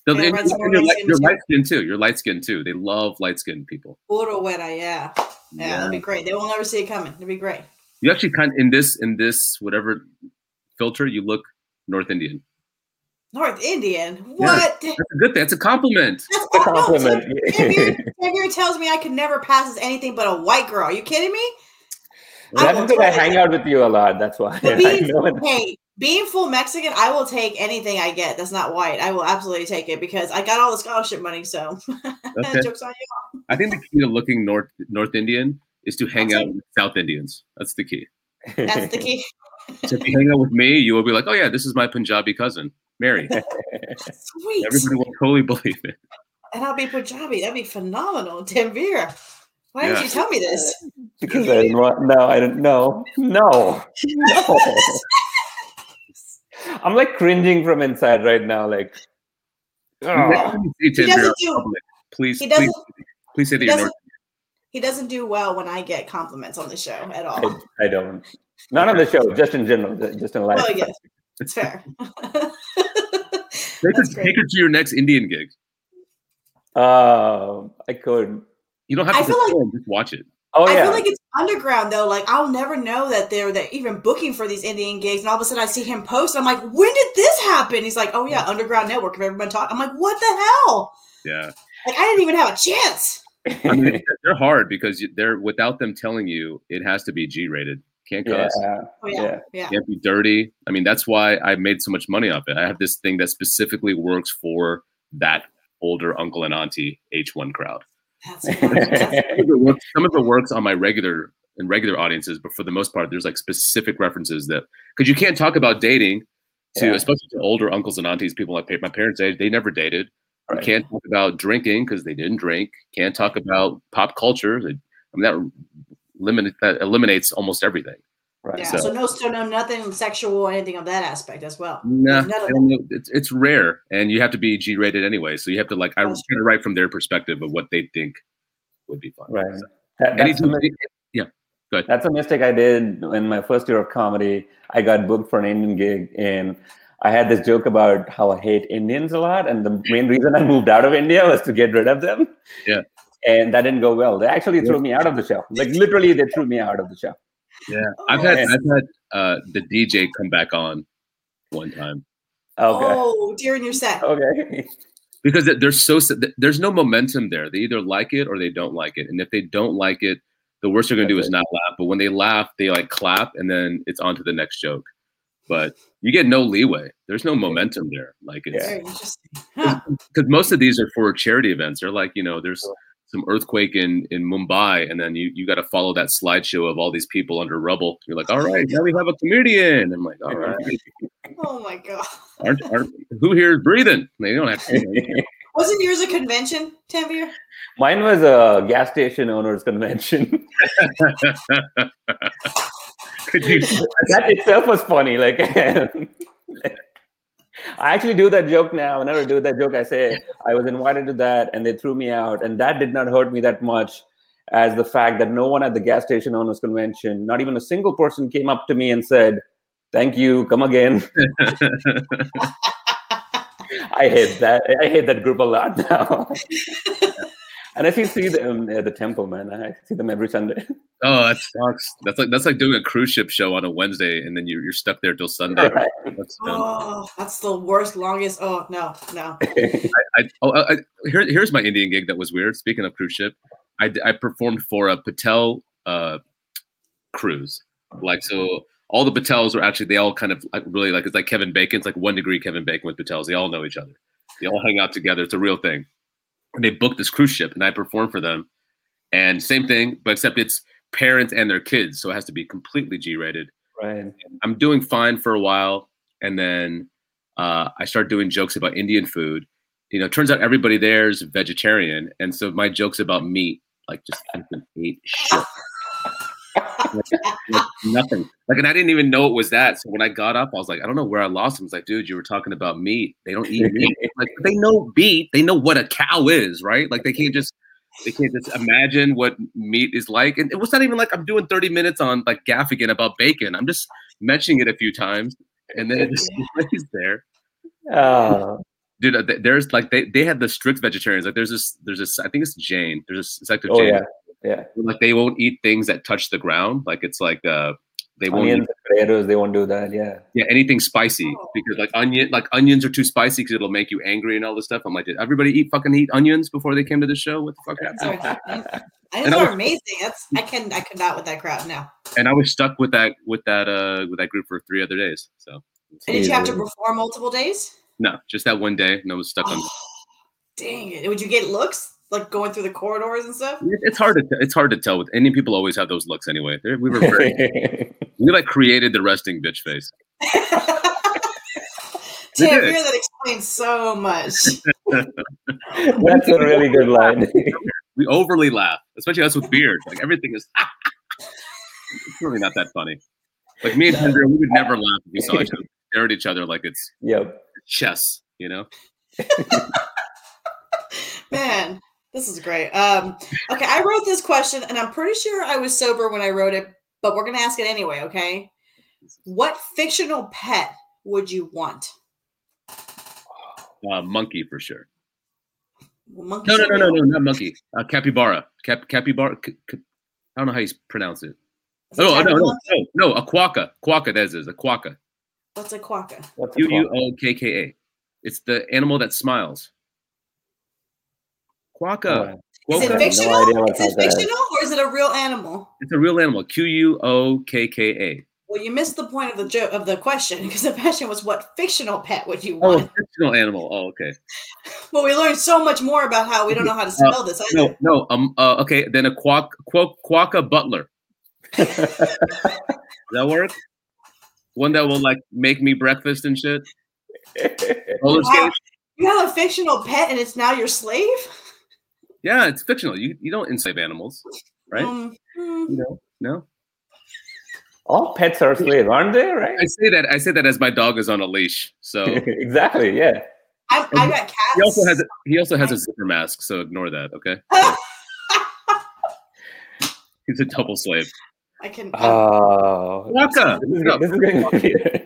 Speaker 3: They'll-
Speaker 2: Yeah,
Speaker 3: and-
Speaker 2: run some
Speaker 3: and you're, light, you're
Speaker 2: skin,
Speaker 3: light skinned too. You're light skinned too. They love light skinned people.
Speaker 2: Puro buena, yeah. Yeah, that'd be great. They will never see it coming. It'd be great.
Speaker 3: You actually kind of, in this, in this, whatever filter, you look North Indian.
Speaker 2: North Indian. What?
Speaker 3: That's a good thing. That's a compliment.
Speaker 2: That's
Speaker 1: A
Speaker 2: oh, no,
Speaker 1: compliment.
Speaker 2: Xavier, Xavier tells me I could never pass as anything but a white girl. Are you kidding me? I
Speaker 1: That's because I hang out with you a lot. That's why.
Speaker 2: But
Speaker 1: I
Speaker 2: being,
Speaker 1: know
Speaker 2: hey, being full Mexican, I will take anything I get that's not white. I will absolutely take it because I got all the scholarship money. So
Speaker 3: Okay.
Speaker 2: jokes on you.
Speaker 3: I think the key to looking North North Indian is to hang
Speaker 2: I'll
Speaker 3: out with South Indians. That's the key.
Speaker 2: That's the key.
Speaker 3: So if you hang out with me, you will be like, oh yeah, this is my Punjabi cousin, Mary.
Speaker 2: Sweet.
Speaker 3: Everybody will totally believe it.
Speaker 2: And I'll be Punjabi. That'd be phenomenal. Tanveer. Why didn't you tell me this?
Speaker 1: because I didn't want. No, I didn't. No, no, no. I'm like cringing from inside right now. Like, oh,
Speaker 3: Next time you see
Speaker 2: He doesn't do-
Speaker 3: please,
Speaker 2: he
Speaker 3: please,
Speaker 2: doesn't-
Speaker 3: please say that
Speaker 2: He
Speaker 3: you're North.
Speaker 2: he doesn't do well when I get compliments on the show at all.
Speaker 1: I, I don't. Not on the show, just in general, just in life.
Speaker 2: Well, yes, it's fair.
Speaker 3: Take her, take her to your next Indian gig.
Speaker 1: Uh, I could.
Speaker 3: You don't have to
Speaker 2: I
Speaker 3: to
Speaker 2: feel like-
Speaker 3: just watch it.
Speaker 1: Oh
Speaker 2: I
Speaker 1: yeah.
Speaker 2: feel like it's underground though. Like I'll never know that they're they're even booking for these Indian gigs, and all of a sudden I see him post. I'm like, when did this happen? He's like, oh yeah, Underground Network. Have everyone talk? I'm like, what the hell?
Speaker 3: Yeah.
Speaker 2: Like I didn't even have a chance.
Speaker 3: I mean, they're hard because they're without them telling you it has to be G rated. Can't
Speaker 1: yeah.
Speaker 2: Oh yeah,
Speaker 1: Yeah.
Speaker 2: yeah.
Speaker 3: Can't be dirty. I mean, that's why I made so much money off it. I have this thing that specifically works for that older uncle and auntie H1 crowd.
Speaker 2: That's, that's, that's
Speaker 3: Some of it works, some of it works on my regular and regular audiences, but for the most part, there's like specific references that because you can't talk about dating to
Speaker 1: Yeah.
Speaker 3: especially to older uncles and aunties, people like my parents' age, they never dated. You can't talk about drinking because they didn't drink. Can't talk about pop culture. I mean that limit that eliminates almost everything.
Speaker 1: Right.
Speaker 2: yeah.
Speaker 3: so-
Speaker 2: So, no, so no, nothing sexual, anything of that aspect as well.
Speaker 3: No,
Speaker 2: None of
Speaker 3: I don't know. it's it's rare, and you have to be G rated anyway. So you have to like I
Speaker 2: That's
Speaker 3: try to write from their perspective of what they think would be fun.
Speaker 1: Right.
Speaker 3: So,
Speaker 1: That- that's,
Speaker 3: anything-
Speaker 1: mis-
Speaker 3: yeah, go ahead.
Speaker 1: that's a mistake I did in my first year of comedy. I got booked for an Indian gig, and I had this joke about how I hate Indians a lot, and the main reason I moved out of India was to get rid of them.
Speaker 3: Yeah.
Speaker 1: And that didn't go well. They actually threw me out of the show. Like literally, they threw me out of the show.
Speaker 3: Yeah, I've had. I've had uh, the DJ come back on one time
Speaker 1: Okay.
Speaker 2: Oh, during your set.
Speaker 1: Okay.
Speaker 3: because it- there's so there's no momentum there. They either like it or they don't like it, and if they don't like it, the worst they're gonna do
Speaker 1: That's
Speaker 3: is
Speaker 1: it.
Speaker 3: not laugh. But when they laugh, they like clap, and then it's on to the next joke. But you get no leeway. There's no momentum there. Like it's
Speaker 2: Very interesting. Huh.
Speaker 3: because most of these are for charity events. They're like, you know, there's some earthquake in in Mumbai, and then you you got to follow that slideshow of all these people under rubble. You're like, all right, now we have a comedian. I'm like, all right,
Speaker 2: Oh my god.
Speaker 3: aren't, aren't who here is breathing? They don't have to.
Speaker 2: Wasn't yours a convention, Tanveer?
Speaker 1: Mine was a gas station owners convention.
Speaker 3: Could you?
Speaker 1: that itself was funny. Like, I actually do that joke now. Whenever I do that joke, I say I was invited to that and they threw me out, and that did not hurt me that much as the fact that no one at the gas station owners convention, not even a single person, came up to me and said, "Thank you, come again." I hate that. I hate that group a lot now. and if you see them at the temple, man, I see them every Sunday.
Speaker 3: Oh, that sucks. That's like that's like doing a cruise ship show on a Wednesday, and then you're you're stuck there till Sunday.
Speaker 1: Right.
Speaker 3: That's.
Speaker 2: Oh, that's the worst, longest. Oh no, no.
Speaker 3: I, oh, I, I, here, here's my Indian gig that was weird. Speaking of cruise ship, I, I performed for a Patel uh, cruise. Like, so all the Patels are actually, they all kind of like, really like, it's like Kevin Bacon. It's like one degree Kevin Bacon with Patels. They all know each other. They all hang out together. It's a real thing. They booked this cruise ship and I performed for them. And same thing, but except it's parents and their kids. So it has to be completely G rated.
Speaker 1: right.
Speaker 3: I'm doing fine for a while, and then uh, I start doing jokes about Indian food. You know, it turns out everybody there is vegetarian, and so my jokes about meat, like just ate shit, like, like nothing. Like, and I didn't even know it was that. So when I got up, I was like, I don't know where I lost him. I was like, dude, you were talking about meat. They don't eat meat. Like they know meat. They know what a cow is, right? Like they can't just they can't just imagine what meat is like. And it was not even like I'm doing 30 minutes on like Gaffigan about bacon. I'm just mentioning it a few times, and then it just there.
Speaker 1: Uh,
Speaker 3: Dude, uh, there's like they, they have the strict vegetarians. Like there's this there's this I think it's Jain. There's a sect of
Speaker 1: oh
Speaker 3: Jain.
Speaker 1: yeah, yeah.
Speaker 3: Like they won't eat things that touch the ground. Like it's like uh they won't eat
Speaker 1: potatoes, they won't do that. Yeah.
Speaker 3: yeah anything spicy
Speaker 2: Oh.
Speaker 3: because like onion like onions are too spicy because it'll make you angry and all this stuff. I'm like, did everybody eat fucking eat onions before they came to the show? What the fuck happened?
Speaker 2: Sorry. I
Speaker 3: And
Speaker 2: think
Speaker 3: I
Speaker 2: they're amazing. That's I can I could not with that crowd now.
Speaker 3: And I was stuck with that with that uh with that group for three other days. So
Speaker 2: And did you have to perform multiple days?
Speaker 3: no, just that one day, and I was stuck on.
Speaker 2: Oh, dang it! Would you get looks like going through the corridors and stuff?
Speaker 3: It's hard to it's hard to tell with Indian people always have those looks anyway. They're- We were very, we like created the resting bitch face. They
Speaker 2: Tim,
Speaker 3: did.
Speaker 2: here that explains so much.
Speaker 1: That's a really good line.
Speaker 3: We overly laugh, especially us with beard. Like everything is. it's really not that funny. Like me and Andrea, we would never laugh if we saw each other stare at each other like it's
Speaker 1: yep.
Speaker 3: chess. You know.
Speaker 2: Man, this is great. Um, okay, I wrote this question, and I'm pretty sure I was sober when I wrote it, but we're gonna ask it anyway. Okay, what fictional pet would you want?
Speaker 3: Uh, monkey for sure.
Speaker 2: Monkey
Speaker 3: No, no, no, no, no, not monkey. Uh, capybara. Cap, capybara. C- c- I don't know how you pronounce it.
Speaker 2: Is it
Speaker 3: Oh,
Speaker 2: type
Speaker 3: no, no, no, no, a quokka. Quokka, that is a quokka.
Speaker 2: What's a quokka?
Speaker 1: What's a
Speaker 3: Q U
Speaker 1: quack?
Speaker 3: O K K A. It's the animal that smiles. Quokka.
Speaker 1: Oh,
Speaker 2: Is it
Speaker 3: Quokka.
Speaker 1: no
Speaker 2: fictional?
Speaker 1: idea what
Speaker 2: is it fictional or is it a real animal?
Speaker 3: It's a real animal. Q U O K K A.
Speaker 2: Well, you missed the point of the joke of the question because the question was, "What fictional pet would you
Speaker 3: Oh,
Speaker 2: want?"
Speaker 3: fictional animal. Oh, okay.
Speaker 2: Well, we learned so much more about how we don't know how to spell this. Either.
Speaker 3: No, no. Um. Uh, okay. Then a quack. Quack. Quokka butler. Does that work? One that will like make me breakfast and shit. Roller
Speaker 2: Wow.
Speaker 3: skates.
Speaker 2: You have a fictional pet and it's now your slave?
Speaker 3: Yeah, it's fictional. You you don't enslave animals, right?
Speaker 2: Um, hmm.
Speaker 3: You know, no.
Speaker 1: All pets are slaves, aren't they? Right?
Speaker 3: I say that I say that as my dog is on a leash. So
Speaker 1: exactly. Yeah.
Speaker 2: I, I got cats.
Speaker 3: he also has a, he also has a zipper mask. So ignore that. Okay. He's a double slave.
Speaker 2: I can.
Speaker 1: Oh.
Speaker 3: Quokka.
Speaker 1: This is, this is getting weird.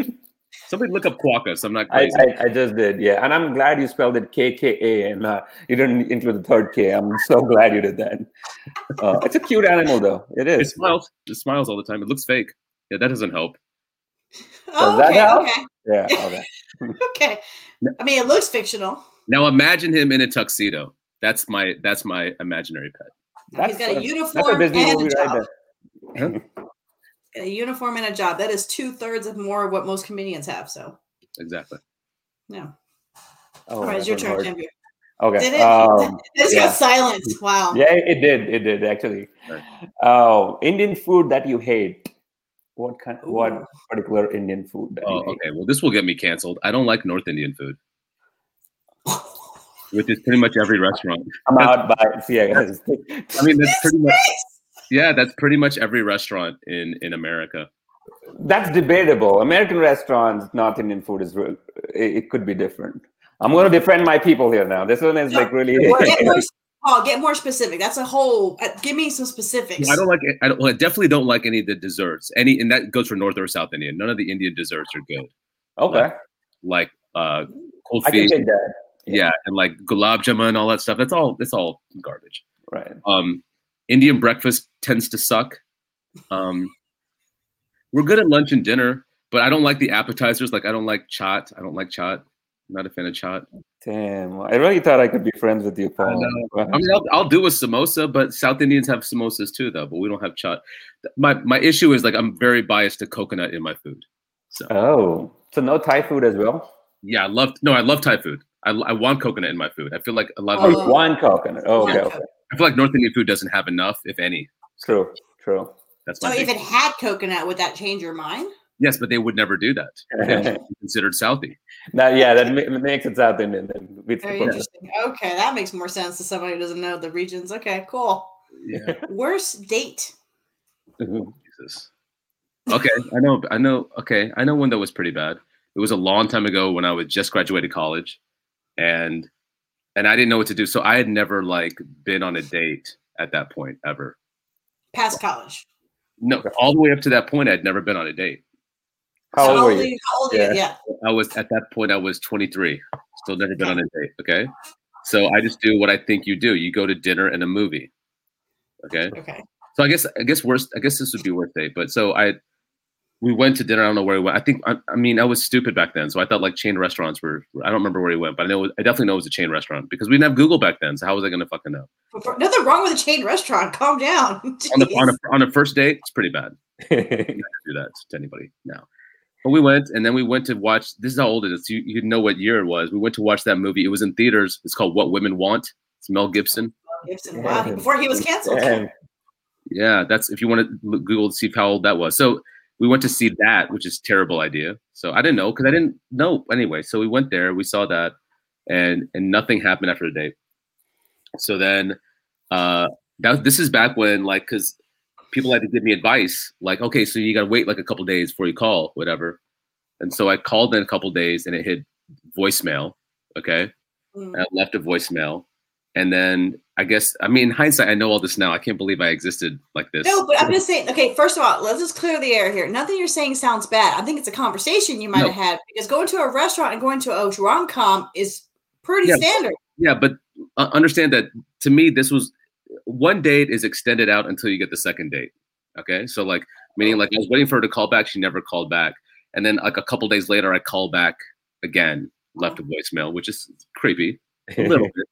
Speaker 3: Somebody look up quokka. So I'm not
Speaker 1: I,
Speaker 3: crazy.
Speaker 1: I, I just did, yeah. And I'm glad you spelled it K K A and uh, you didn't include the third K. I'm so glad you did that. Uh, it's a cute animal, though. It is.
Speaker 3: It it
Speaker 1: is.
Speaker 3: smiles. It smiles all the time. It looks fake. Yeah, that doesn't help.
Speaker 2: oh,
Speaker 1: that
Speaker 2: okay,
Speaker 1: help?
Speaker 2: okay,
Speaker 1: Yeah. Okay.
Speaker 2: okay. I mean, it looks fictional.
Speaker 3: Now imagine him in a tuxedo. That's my that's my imaginary pet.
Speaker 2: He's got a
Speaker 1: That's a
Speaker 2: uniform
Speaker 1: Disney
Speaker 2: and a
Speaker 1: movie
Speaker 2: job.
Speaker 1: right there.
Speaker 2: a uniform and a job. That is two thirds of more of what most comedians have. So,
Speaker 3: Exactly.
Speaker 2: yeah.
Speaker 1: Oh,
Speaker 2: All right, it's your turn,
Speaker 1: one
Speaker 2: champion.
Speaker 1: Okay.
Speaker 2: Did it?
Speaker 1: Um,
Speaker 2: It's
Speaker 1: yeah.
Speaker 2: got silence. Wow.
Speaker 1: yeah, it did. It did actually.
Speaker 3: Right.
Speaker 1: Oh, Indian food that you hate. What kind?
Speaker 2: Ooh.
Speaker 1: What particular Indian food? That
Speaker 3: Oh,
Speaker 1: you hate?
Speaker 3: okay. Well, this will get me canceled. I don't like North Indian food, which is pretty much every restaurant.
Speaker 1: I'm out by yeah.
Speaker 3: I mean, that's pretty much yeah. That's pretty much every restaurant in in America.
Speaker 1: That's debatable. American restaurants, North Indian food is real. It, it could be different. I'm going to defend my people here now. This one is like really.
Speaker 2: Well, get more, Paul, get more specific. That's a whole. Uh, give me some specifics.
Speaker 3: I don't like. I don't. Well, I definitely don't like any of the desserts. Any, and that goes for North or South Indian. None of the Indian desserts are good.
Speaker 1: okay,
Speaker 3: Like uh, cold
Speaker 1: I can
Speaker 3: feet,
Speaker 1: take that.
Speaker 3: yeah, and like gulab jamun and all that stuff. That's all. That's all garbage.
Speaker 1: Right.
Speaker 3: Um, Indian breakfast tends to suck. Um, we're good at lunch and dinner, but I don't like the appetizers. Like I don't like chaat. I don't like chaat. I'm not a fan of chaat.
Speaker 1: Damn, I really thought I could be friends with you, Paul.
Speaker 3: I mean, I'll, I'll do a samosa, but South Indians have samosas too, though. But we don't have chaat. My my issue is like I'm very biased to coconut in my food. So
Speaker 1: Oh, so no Thai food as well?
Speaker 3: yeah, I love no, I love Thai food. I, I want coconut in my food. I feel like a lot
Speaker 1: Oh,
Speaker 3: of
Speaker 1: you want coconut. Oh, okay, okay.
Speaker 3: I feel like North Indian food doesn't have enough, if any.
Speaker 1: True, true.
Speaker 3: That's
Speaker 2: So if
Speaker 3: big-
Speaker 2: it had coconut, would that change your mind?
Speaker 3: yes, but they would never do that. They would be considered Southie.
Speaker 1: Now, yeah, that ma- makes it South Indian. Then. The
Speaker 2: interesting. Okay, that makes more sense to somebody who doesn't know the regions. Okay, cool.
Speaker 3: Yeah.
Speaker 2: Worst date.
Speaker 3: Jesus. Okay, I know. I know. Okay, I know one that was pretty bad. It was a long time ago when I was just graduated college, and and I didn't know what to do. So I had never like been on a date at that point ever.
Speaker 2: Past college.
Speaker 3: No, all the way up to that point, I'd never been on a date.
Speaker 1: How
Speaker 2: So
Speaker 1: old were
Speaker 2: are
Speaker 1: you?
Speaker 2: How old are you? Yeah.
Speaker 3: I was at that point. I was 23. Still never been on a date. Okay, so I just do what I think you do. You go to dinner and a movie. Okay.
Speaker 2: Okay.
Speaker 3: So I guess I guess worst I guess this would be worst date. But so I we went to dinner. I don't know where we went. I think I, I mean I was stupid back then, so I thought like chain restaurants were. I don't remember where he went, but I know I definitely know it was a chain restaurant because we didn't have Google back then. So how was I going to fucking know?
Speaker 2: Nothing wrong with a chain restaurant. Calm down.
Speaker 3: On a, on a on a first date, it's pretty bad. You can't do that to anybody now. But we went, and then we went to watch. This is how old it is. You you know what year it was. We went to watch that movie. It was in theaters. It's called What Women Want. It's Mel Gibson.
Speaker 2: Gibson. Wow. Before he was canceled.
Speaker 1: Damn.
Speaker 3: Yeah, that's if you want to look, Google to see how old that was. So we went to see that, which is a terrible idea. So I didn't know because I didn't know anyway. So we went there, we saw that, and and nothing happened after the date. So then, uh, that this is back when like because people had to give me advice, like okay, so you got to wait like a couple days before you call, whatever. And so I called in a couple days, and it hit voicemail. Okay,
Speaker 2: Mm.
Speaker 3: and I left a voicemail, and then I guess I mean in hindsight, I know all this now. I can't believe I existed like this.
Speaker 2: No, but I'm just saying. Okay, first of all, let's just clear the air here. Nothing you're saying sounds bad. I think it's a conversation you might
Speaker 3: No.
Speaker 2: have had because going to a restaurant and going to a rom com is pretty
Speaker 3: Yeah.
Speaker 2: standard.
Speaker 3: Yeah, but uh, understand that to me this was one date is extended out until you get the second date. Okay, so like meaning like I was waiting for her to call back, she never called back, and then like a couple days later I call back again, left a voicemail, which is creepy a little bit.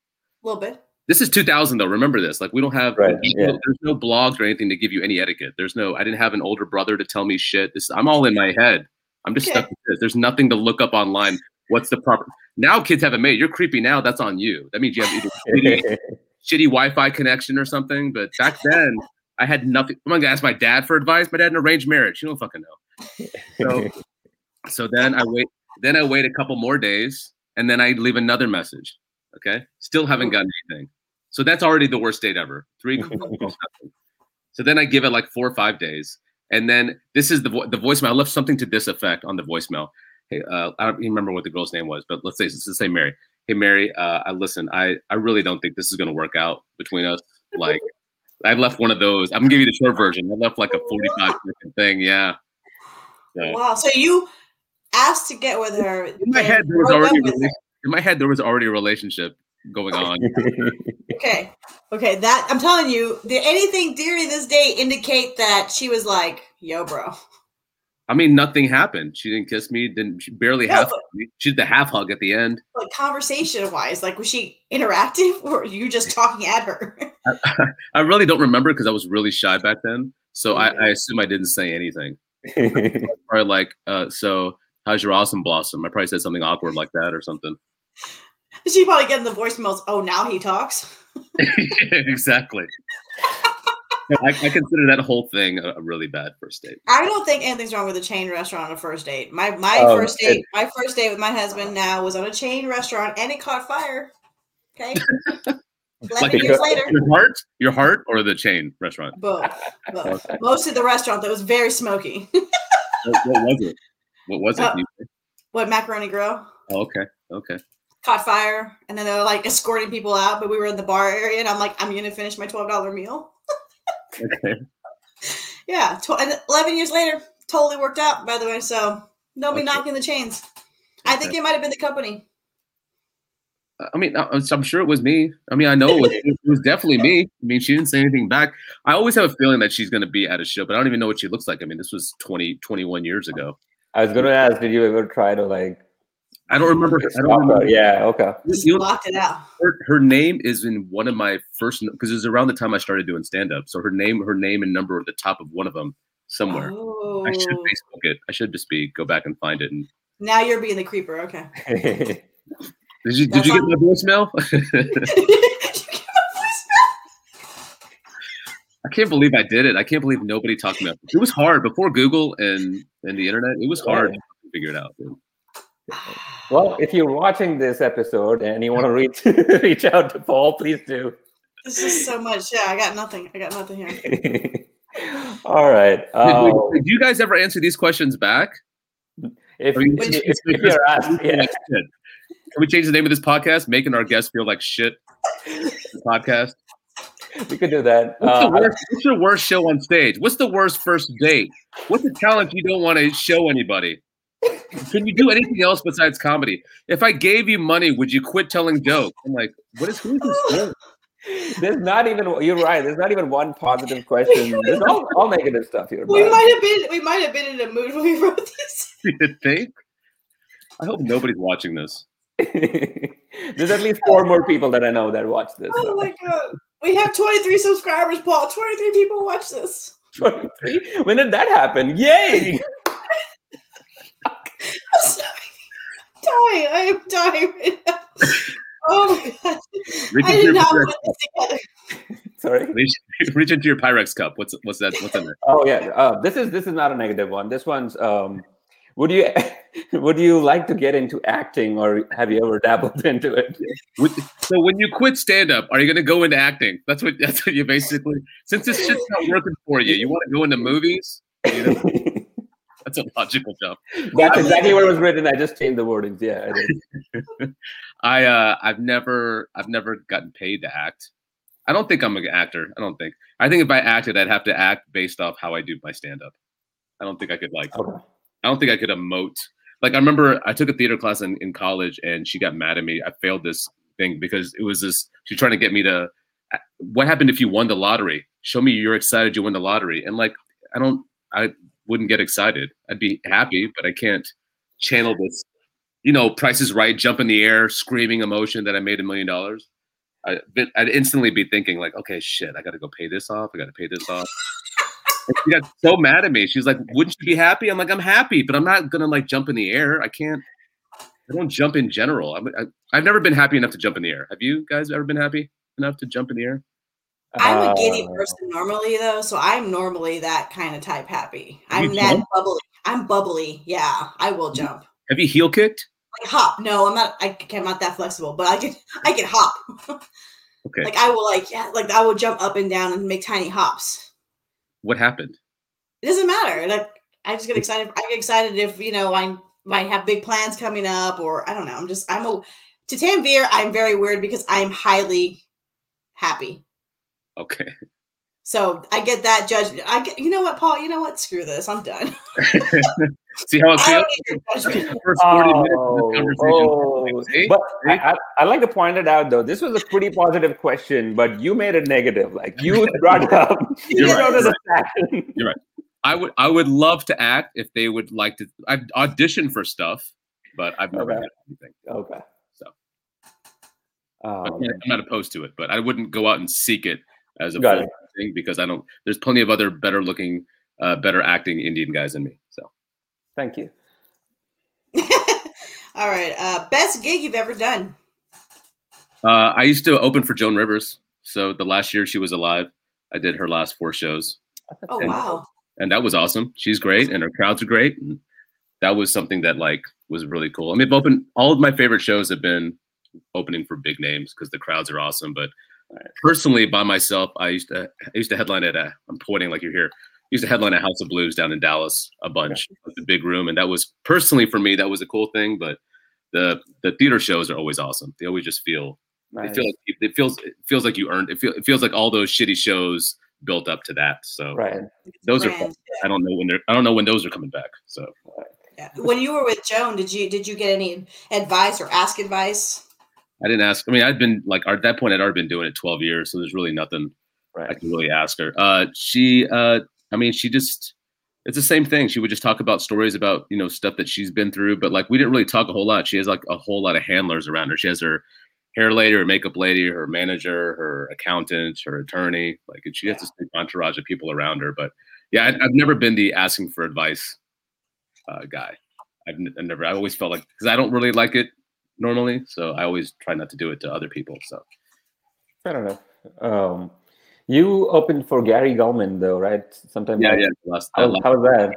Speaker 2: A little bit.
Speaker 3: This is 2000 though. Remember this. Like we don't have
Speaker 1: Right,
Speaker 3: there's,
Speaker 1: yeah.
Speaker 3: no, there's no blogs or anything to give you any etiquette. There's no. I didn't have an older brother to tell me shit. This I'm all in my head. I'm just
Speaker 2: Okay.
Speaker 3: stuck with this. There's nothing to look up online. What's the proper? Now kids have it made. You're creepy now. That's on you. That means you have either shitty, shitty Wi-Fi connection or something. But back then, I had nothing. I'm gonna ask my dad for advice. My dad had an arranged marriage. You don't fucking know. So, so then I wait. Then I wait a couple more days, and then I leave another message. Okay, still haven't gotten anything. So that's already the worst date ever. Three. so then I give it like four or five days, and then this is the vo- the voicemail. I left something to this effect on the voicemail. Hey, uh, I don't even remember what the girl's name was, but let's say let's say Mary. Hey Mary, uh, I listen. I I really don't think this is going to work out between us. Like, I left one of those. I'm gonna give you the short version. I left like a 45 second thing. Yeah. So,
Speaker 2: Wow. So you asked to get with her.
Speaker 3: in my head, there was already a
Speaker 2: with her.
Speaker 3: rela- in my head there was already a relationship going on.
Speaker 2: Okay. Okay. That I'm telling you, did anything during this date indicate that she was like, "Yo, bro"?
Speaker 3: I mean, nothing happened. She didn't kiss me. Didn't she barely
Speaker 2: No,
Speaker 3: half? She did the half hug at the end.
Speaker 2: Like conversation wise, like was she interactive or were you just talking at her?
Speaker 3: I really don't remember because I was really shy back then. So I, I assume I didn't say anything. Or like, uh, so how's your awesome blossom? I probably said something awkward like that or something.
Speaker 2: she probably getting the voicemails. Oh, now he talks.
Speaker 3: exactly. I, I consider that whole thing a, a really bad first date.
Speaker 2: I don't think anything's wrong with a chain restaurant on a first date. My my
Speaker 1: Oh,
Speaker 2: first date,
Speaker 1: it-
Speaker 2: my first date with my husband now was on a chain restaurant and it caught fire. Okay.
Speaker 3: Like
Speaker 2: years later.
Speaker 3: Your heart, your heart, or the chain restaurant.
Speaker 2: Both. both. Mostly the restaurant that was very smoky.
Speaker 3: What, what was it? What was it?
Speaker 2: Uh, what macaroni grill?
Speaker 3: oh, okay, okay.
Speaker 2: Caught fire, and then they were like escorting people out, but we were in the bar area, and I'm like, I'm gonna finish my twelve dollar meal.
Speaker 3: Okay.
Speaker 2: Yeah, tw- and eleven years later, totally worked out. By the way, so don't be
Speaker 3: Okay.
Speaker 2: knocking the chains. I think it might have been the company.
Speaker 3: I mean, uh, I- I'm sure it was me. I mean, I know it was, it was definitely me. I mean, she didn't say anything back. I always have a feeling that she's going to be at a show, but I don't even know what she looks like. I mean, this was 20, 21 years ago.
Speaker 1: I was going to ask, did you ever try to like?
Speaker 3: I don't remember. I don't
Speaker 1: her?
Speaker 3: remember.
Speaker 1: Yeah. Okay.
Speaker 2: Just
Speaker 3: You know,
Speaker 2: blocked it out.
Speaker 3: her, her name is in one of my first because it was around the time I started doing stand up. So her name, her name and number are at the top of one of them somewhere.
Speaker 2: Oh.
Speaker 3: I should oh. Facebook it. I should just be go back and find it. And
Speaker 2: Now you're being the creeper. Okay.
Speaker 3: did you did
Speaker 2: That's
Speaker 3: you get
Speaker 2: on-
Speaker 3: my voicemail? I can't believe I did it. I can't believe nobody talked to me. It was hard before Google and and the internet. It was hard to figure it out. dude.
Speaker 1: Well, if you're watching this episode and you want to reach reach out to Paul, please do.
Speaker 2: this is so much. Yeah, I got nothing. I got nothing here.
Speaker 1: All right.
Speaker 3: Did,
Speaker 1: Uh,
Speaker 3: did you guys ever answer these questions back?
Speaker 1: if,
Speaker 3: you-
Speaker 1: if, if you're asked, yeah.
Speaker 3: Can we change the name of this podcast, making our guests feel like shit? The podcast.
Speaker 1: we could do that.
Speaker 3: What's, the
Speaker 1: Uh,
Speaker 3: worst, what's your worst show on stage? What's the worst first date? What's the talent you don't want to show anybody? Can you do anything else besides comedy? If I gave you money, would you quit telling jokes? I'm like, what is who is this? for?
Speaker 1: there's not even. You're right. There's not even one positive question. There's all, all negative stuff here.
Speaker 2: We
Speaker 1: but-
Speaker 2: might have been. We might have been in a mood when we wrote this.
Speaker 3: You think? I hope nobody's watching this.
Speaker 1: There's at least four more people that I know that watch this.
Speaker 2: Oh my god. We have 23 subscribers, Paul. 23 people watch this.
Speaker 1: 23? When did that happen? Yay!
Speaker 2: I'm sorry. dying. I am dying right now. Oh my god.
Speaker 3: Reach
Speaker 2: I
Speaker 3: into,
Speaker 2: did
Speaker 3: your
Speaker 2: not
Speaker 3: Pyrex,
Speaker 2: put this together.
Speaker 1: Sorry.
Speaker 3: reach, reach into your Pyrex cup. What's what's that? What's in there?
Speaker 1: Oh yeah. Uh, this is this is not a negative one. This one's. Um, would you would you like to get into acting, or have you ever dabbled into it?
Speaker 3: Would- So when you quit stand up, are you going to go into acting? That's what that's what you basically. Since this shit's not working for you, you want to go into movies. You know, that's a logical jump.
Speaker 1: That's exactly what was written. I just changed the wordings. Yeah. I did.
Speaker 3: I uh, I've never I've never gotten paid to act. I don't think I'm an actor. I don't think. I think if I acted, I'd have to act based off how I do my stand up. I don't think I could like.
Speaker 1: Okay.
Speaker 3: I don't think I could emote. Like I remember I took a theater class in, in college and she got mad at me. I failed this thing because it was this. She's trying to get me to. What happened if you won the lottery? Show me you're excited you won the lottery, and like I don't, I wouldn't get excited. I'd be happy, but I can't channel this. You know, Price is Right, jump in the air, screaming emotion that I made a million dollars. I, I'd instantly be thinking like, okay, shit, I got to go pay this off. I got to pay this off. And she got so mad at me. She's like, "Wouldn't you be happy?" I'm like, "I'm happy, but I'm not gonna like jump in the air. I can't. I don't jump in general. I'm, I, I've never been happy enough to jump in the air. Have you guys ever been happy enough to jump in the air?
Speaker 2: I'm a giddy
Speaker 1: Uh,
Speaker 2: person normally, though, so I'm normally that kind of type happy. I'm that
Speaker 3: jump?
Speaker 2: bubbly. I'm bubbly. Yeah, I will jump.
Speaker 3: Have you heel kicked?
Speaker 2: Like hop. No, I'm not. I, I'm not that flexible, but I can. I can hop.
Speaker 3: Okay.
Speaker 2: like I will. Like yeah. Like I will jump up and down and make tiny hops.
Speaker 3: what happened?
Speaker 2: It doesn't matter. Like I just get excited. I get excited if you know I might have big plans coming up, or I don't know. I'm just. I'm a. To Tanveer, I'm very weird because I'm highly happy.
Speaker 3: Okay.
Speaker 2: So I get that judgment. I get, you know what, Paul? You know what? Screw this. I'm done.
Speaker 3: See how it
Speaker 2: I
Speaker 3: feels?
Speaker 2: don't need your judgment.
Speaker 3: The first 40 minutes of
Speaker 1: Oh, oh.
Speaker 3: See?
Speaker 1: But
Speaker 3: See?
Speaker 1: I, I, I like to point it out though. This was a pretty positive question, but you made it negative. Like you brought it up.
Speaker 3: You're
Speaker 1: you
Speaker 3: right,
Speaker 1: wrote it
Speaker 3: you're
Speaker 1: aside.
Speaker 3: I would I would love to act if they would like to. I've auditioned for stuff, but I've never
Speaker 1: Okay.
Speaker 3: had anything.
Speaker 1: Okay.
Speaker 3: So.
Speaker 1: Um,
Speaker 3: I'm not opposed to it, but I wouldn't go out and seek it as a
Speaker 1: Got
Speaker 3: full thing because I don't. There's plenty of other better looking, uh, better acting Indian guys than me. So
Speaker 1: thank you.
Speaker 2: All right. Uh, best gig you've ever done?
Speaker 3: uh, I used to open for Joan Rivers. So the last year she was alive, I did her last four shows,
Speaker 2: Oh
Speaker 3: And-
Speaker 2: wow.
Speaker 3: and that was awesome. She's great, and her crowds are great. And that was something that like was really cool. I mean, I've opened all of my favorite shows have been opening for big names because the crowds are awesome. But personally, by myself, I used to I used to headline at a. I'm pointing like you're here. I used to headline at House of Blues down in Dallas a bunch, with the big room, and that was personally for me that was a cool thing. But the the theater shows are always awesome. They always just feel
Speaker 1: Nice.
Speaker 3: they feel like it feels it feels like you earned it. Feel, it feels like all those shitty shows built up to that. So
Speaker 1: right.
Speaker 3: those are fun. I don't know when they're I don't know when those are coming back. So
Speaker 2: Yeah. When you were with Joan, did you did you get any advice or ask advice?
Speaker 3: I didn't ask. I mean, I'd been like at that point I'd already been doing it 12 years, so there's really nothing
Speaker 1: right.
Speaker 3: I can really ask her. Uh, she, uh, I mean, she just it's the same thing. She would just talk about stories about you know stuff that she's been through, but like we didn't really talk a whole lot. She has like a whole lot of handlers around her. She has her hair lady, her makeup lady, her manager, her accountant, her attorney. Like and she has this big entourage of people around her. But yeah, I, I've never been the asking for advice uh, guy. I've, n- I've never. I always felt like because I don't really like it normally, so I always try not to do it to other people. So
Speaker 1: Fair enough. Um, you opened for Gary Gulman though, right? Sometime.
Speaker 3: yeah, yeah. Last,
Speaker 1: How,
Speaker 3: last-
Speaker 1: how's that?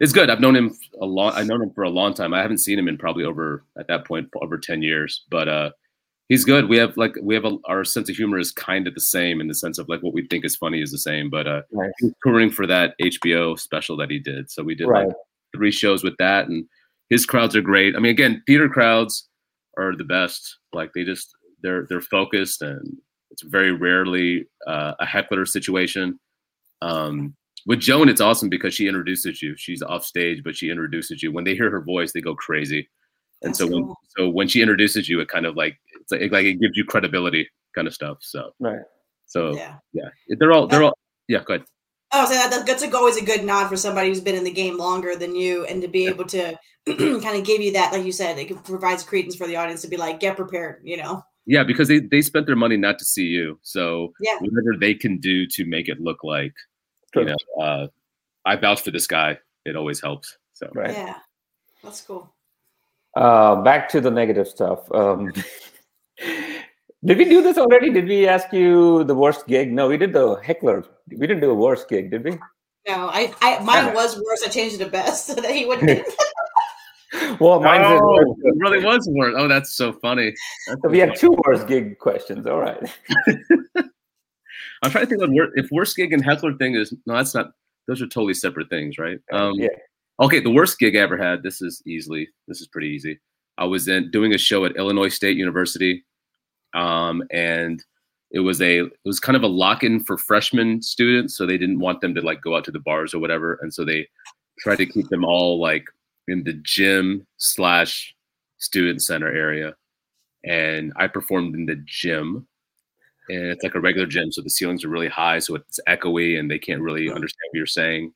Speaker 3: it's good. I've known him a long. I've known him for a long time. I haven't seen him in probably over at that point over ten years, but uh, he's good. We have like we have a, our sense of humor is kind of the same in the sense of like what we think is funny is the same. But uh,
Speaker 1: Nice.
Speaker 3: touring for that HBO special that he did, so we did
Speaker 1: Right.
Speaker 3: like three shows with that, and his crowds are great. I mean, again, theater crowds are the best. Like they just they're they're focused, and it's very rarely uh, a heckler situation. Um, with Joan, it's awesome because she introduces you. She's off stage, but she introduces you. When they hear her voice, they go crazy. And
Speaker 2: That's
Speaker 3: so when
Speaker 2: cool.
Speaker 3: so when she introduces you, it kind of like it's like, like it gives you credibility kind of stuff. So
Speaker 1: Right.
Speaker 3: so
Speaker 2: Yeah.
Speaker 3: yeah, they're all they're all yeah. Go ahead.
Speaker 2: Oh, so that, that's a- go always a good nod for somebody who's been in the game longer than you, and to be able to kind of give you that, like you said, it provides credence for the audience to be like, get prepared, you know.
Speaker 3: Yeah, because they they spent their money not to see you. So
Speaker 2: Yeah.
Speaker 3: whatever they can do to make it look like
Speaker 1: True.
Speaker 3: you know, uh, I vouch for this guy. It always helps. So
Speaker 1: Right.
Speaker 2: Yeah, that's cool.
Speaker 1: Uh, back to the negative stuff. Um, did we do this already? Did we ask you the worst gig? No, we did the heckler. We didn't do a worst gig, did we?
Speaker 2: No, I, I mine
Speaker 1: Yeah.
Speaker 2: was worse. I changed it to best so that he wouldn't.
Speaker 1: Well, mine is
Speaker 3: Oh, it really was worse. Oh, that's so funny. That's
Speaker 1: So
Speaker 3: so
Speaker 1: we have two worst gig questions. All right.
Speaker 3: I'm trying to think of wor- if worst gig and heckler thing is no, that's not. Those are totally separate things, right? Um,
Speaker 1: yeah.
Speaker 3: Okay, the worst gig I ever had. This is easily. This is pretty easy. I was in doing a show at Illinois State University, um, and it was a it was kind of a lock in for freshman students, so they didn't want them to like go out to the bars or whatever, and so they tried to keep them all like in the gym slash student center area. and I performed in the gym. And it's like a regular gym, so the ceilings are really high, so it's echoey, and they can't really understand what you're saying.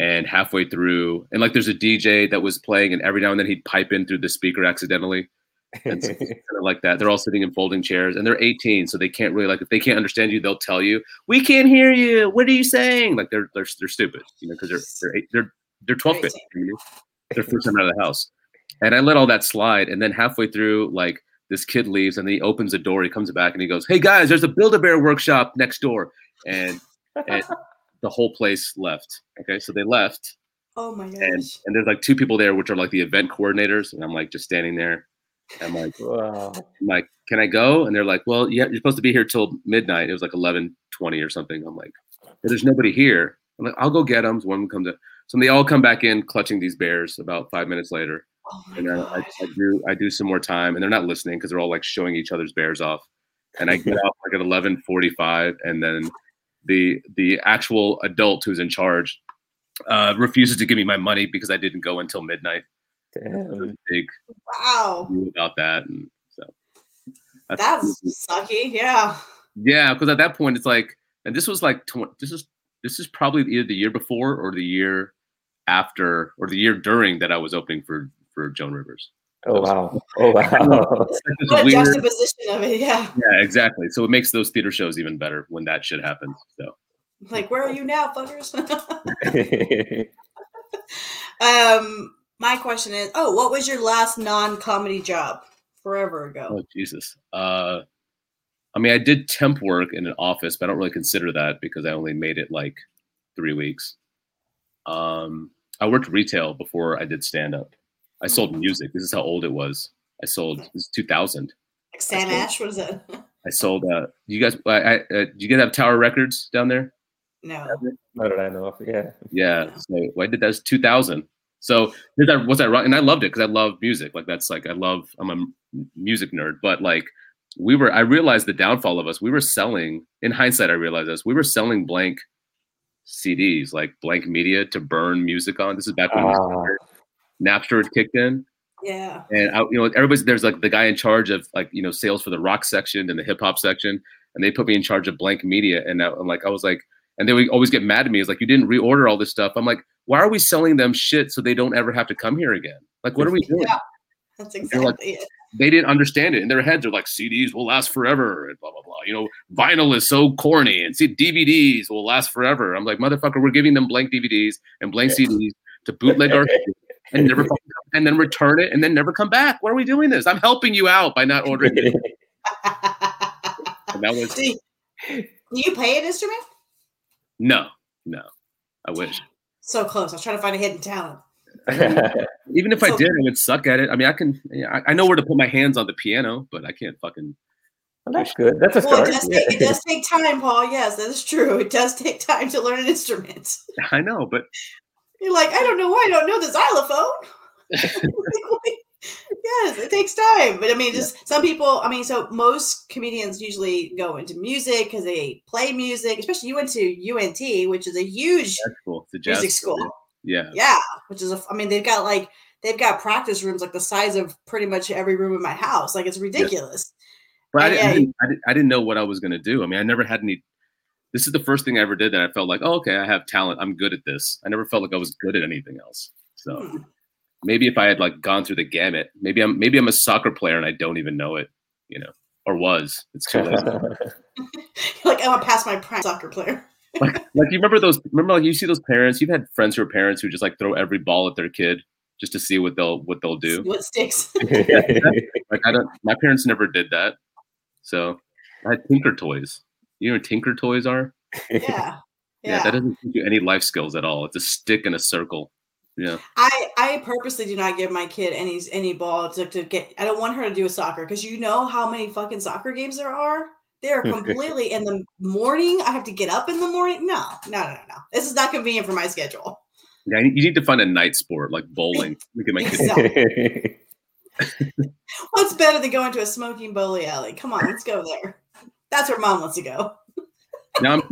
Speaker 3: And halfway through, and like there's a DJ that was playing, and every now and then he'd pipe in through the speaker accidentally. And so kind of like that. They're all sitting in folding chairs, and they're 18, so they can't really like if they can't understand you, they'll tell you, "We can't hear you. What are you saying?" Like they're they're they're stupid, you know, because they're they're eight- they're they're 12 bit. Their first time out of the house, and I let all that slide. And then halfway through, like this kid leaves, and he opens the door. He comes back and he goes, "Hey guys, there's a Build a Bear workshop next door," and and the whole place left. Okay, so they left,
Speaker 2: Oh my
Speaker 3: and
Speaker 2: gosh.
Speaker 3: and there's like two people there, which are like the event coordinators, and I'm like just standing there. I'm like,
Speaker 1: wow.
Speaker 3: I'm like, can I go? And they're like, well, yeah, you're supposed to be here till midnight. It was like 11:20 or something. I'm like, but there's nobody here. I'm like, I'll go get them. So one of them comes in. So they all come back in, clutching these bears. About five minutes later,
Speaker 2: Oh
Speaker 3: and I, I. I do I do some more time, and they're not listening because they're all like showing each other's bears off. And I get up like at 11:45, and then the the actual adult who's in charge uh, refuses to give me my money because I didn't go until midnight. There was
Speaker 1: Damn.
Speaker 3: big
Speaker 2: Wow.
Speaker 3: about that, and so
Speaker 2: That's sucky. Yeah.
Speaker 3: Yeah, because at that point it's like, and this was like, tw- this is this is probably either the year before or the year after or the year during that I was opening for for Joan Rivers.
Speaker 1: Oh wow. Oh wow.
Speaker 3: It's like
Speaker 2: What a
Speaker 3: weird-
Speaker 2: juxtaposition of it. Yeah.
Speaker 3: yeah, exactly. So it makes those theater shows even better when that shit happens. So
Speaker 2: Like, where are you now, fuckers? um, my question is, oh, what was your last non-comedy job? Forever ago.
Speaker 3: oh Jesus. Uh, I mean, I did temp work in an office, but I don't really consider that because I only made it like three weeks. Um, I worked retail before I did stand up. I sold music. This is how old it was. I sold this is 2000.
Speaker 2: Like Sam
Speaker 3: that's
Speaker 2: Ash, what is that?
Speaker 3: I sold. Uh, you guys, I, I, uh, do you guys have Tower Records down there?
Speaker 2: no.
Speaker 1: How did I know? of? Yeah.
Speaker 3: Yeah. So I did that was 2000. So did that was that right? And I loved it because I love music. Like that's like I love. I'm a music nerd, but like we were. I realized the downfall of us. We were selling. In hindsight, I realized this. We were selling blank CDs, like blank media to burn music on. This is back when
Speaker 1: Ah.
Speaker 3: Napster had kicked in.
Speaker 2: Yeah.
Speaker 3: and I, you know everybody's there's like the guy in charge of like you know sales for the rock section and the hip hop section, and they put me in charge of blank media, and I, I'm like I was like, and they would always get mad at me. It's like you didn't reorder all this stuff. I'm like, why are we selling them shit so they don't ever have to come here again? Like what are we doing?
Speaker 2: Yeah. That's exactly
Speaker 3: like-
Speaker 2: it.
Speaker 3: They didn't understand it in their heads. They're like CDs will last forever and blah blah blah. You know, vinyl is so corny, and see DVDs will last forever. I'm like motherfucker, we're giving them blank DVDs and blank CDs to bootleg our and never and then return it and then never come back. Why are we doing this? I'm helping you out by not ordering it. And that was
Speaker 2: do, you, do you play an instrument?
Speaker 3: No, no. I wish.
Speaker 2: So close. I was trying to find a hidden talent.
Speaker 3: Even if I did, I would suck at it. I mean, I can. yeah, I, I know where to put my hands on the piano, but I can't fucking.
Speaker 1: Well, that's good. That's a
Speaker 2: Well,
Speaker 1: start.
Speaker 2: it does, take, it does take time, Paul. Yes, that is true. It does take time to learn an instrument.
Speaker 3: I know, but
Speaker 2: You're like, I don't know why I don't know the xylophone. yes, it takes time. But I mean, just some people, I mean, so most comedians usually go into music because they play music, especially you went to UNT, which is a huge
Speaker 3: cool.
Speaker 2: Music school.
Speaker 3: Yeah.
Speaker 2: Yeah, which is a, I mean, they've got like, they've got practice rooms like the size of pretty much every room in my house. Like, it's ridiculous.
Speaker 3: But I, didn't,
Speaker 2: yeah,
Speaker 3: I, didn't, I, didn't, I didn't know what I was going to do. I mean, I never had any. This is the first thing I ever did that I felt like, oh, okay, I have talent. I'm good at this. I never felt like I was good at anything else. So
Speaker 2: Hmm.
Speaker 3: Maybe if I had like gone through the gamut, maybe I'm maybe I'm a soccer player and I don't even know it, you know, or was. It's too late.
Speaker 2: like, I'm pass my prime soccer player.
Speaker 3: like, like you remember those? Remember, like you see those parents. You've had friends who are parents who just like throw every ball at their kid just to see what they'll what they'll do.
Speaker 2: What sticks?
Speaker 3: Like I don't. My parents never did that. So I had Tinker toys. You know what Tinker toys are?
Speaker 2: yeah.
Speaker 3: Yeah,
Speaker 2: Yeah.
Speaker 3: that doesn't teach you any life skills at all. It's a stick in a circle. Yeah.
Speaker 2: I I purposely do not give my kid any any ball to, to get. I don't want her to do a soccer because you know how many fucking soccer games there are. They're completely in the morning. I have to get up in the morning. No, no, no, no. This is not convenient for my schedule.
Speaker 3: Yeah, you need to find a night sport like bowling. Look at my.
Speaker 2: Exactly. What's better than going to a smoking bowling alley? Come on, let's go there. That's where mom wants to go.
Speaker 3: Now I'm,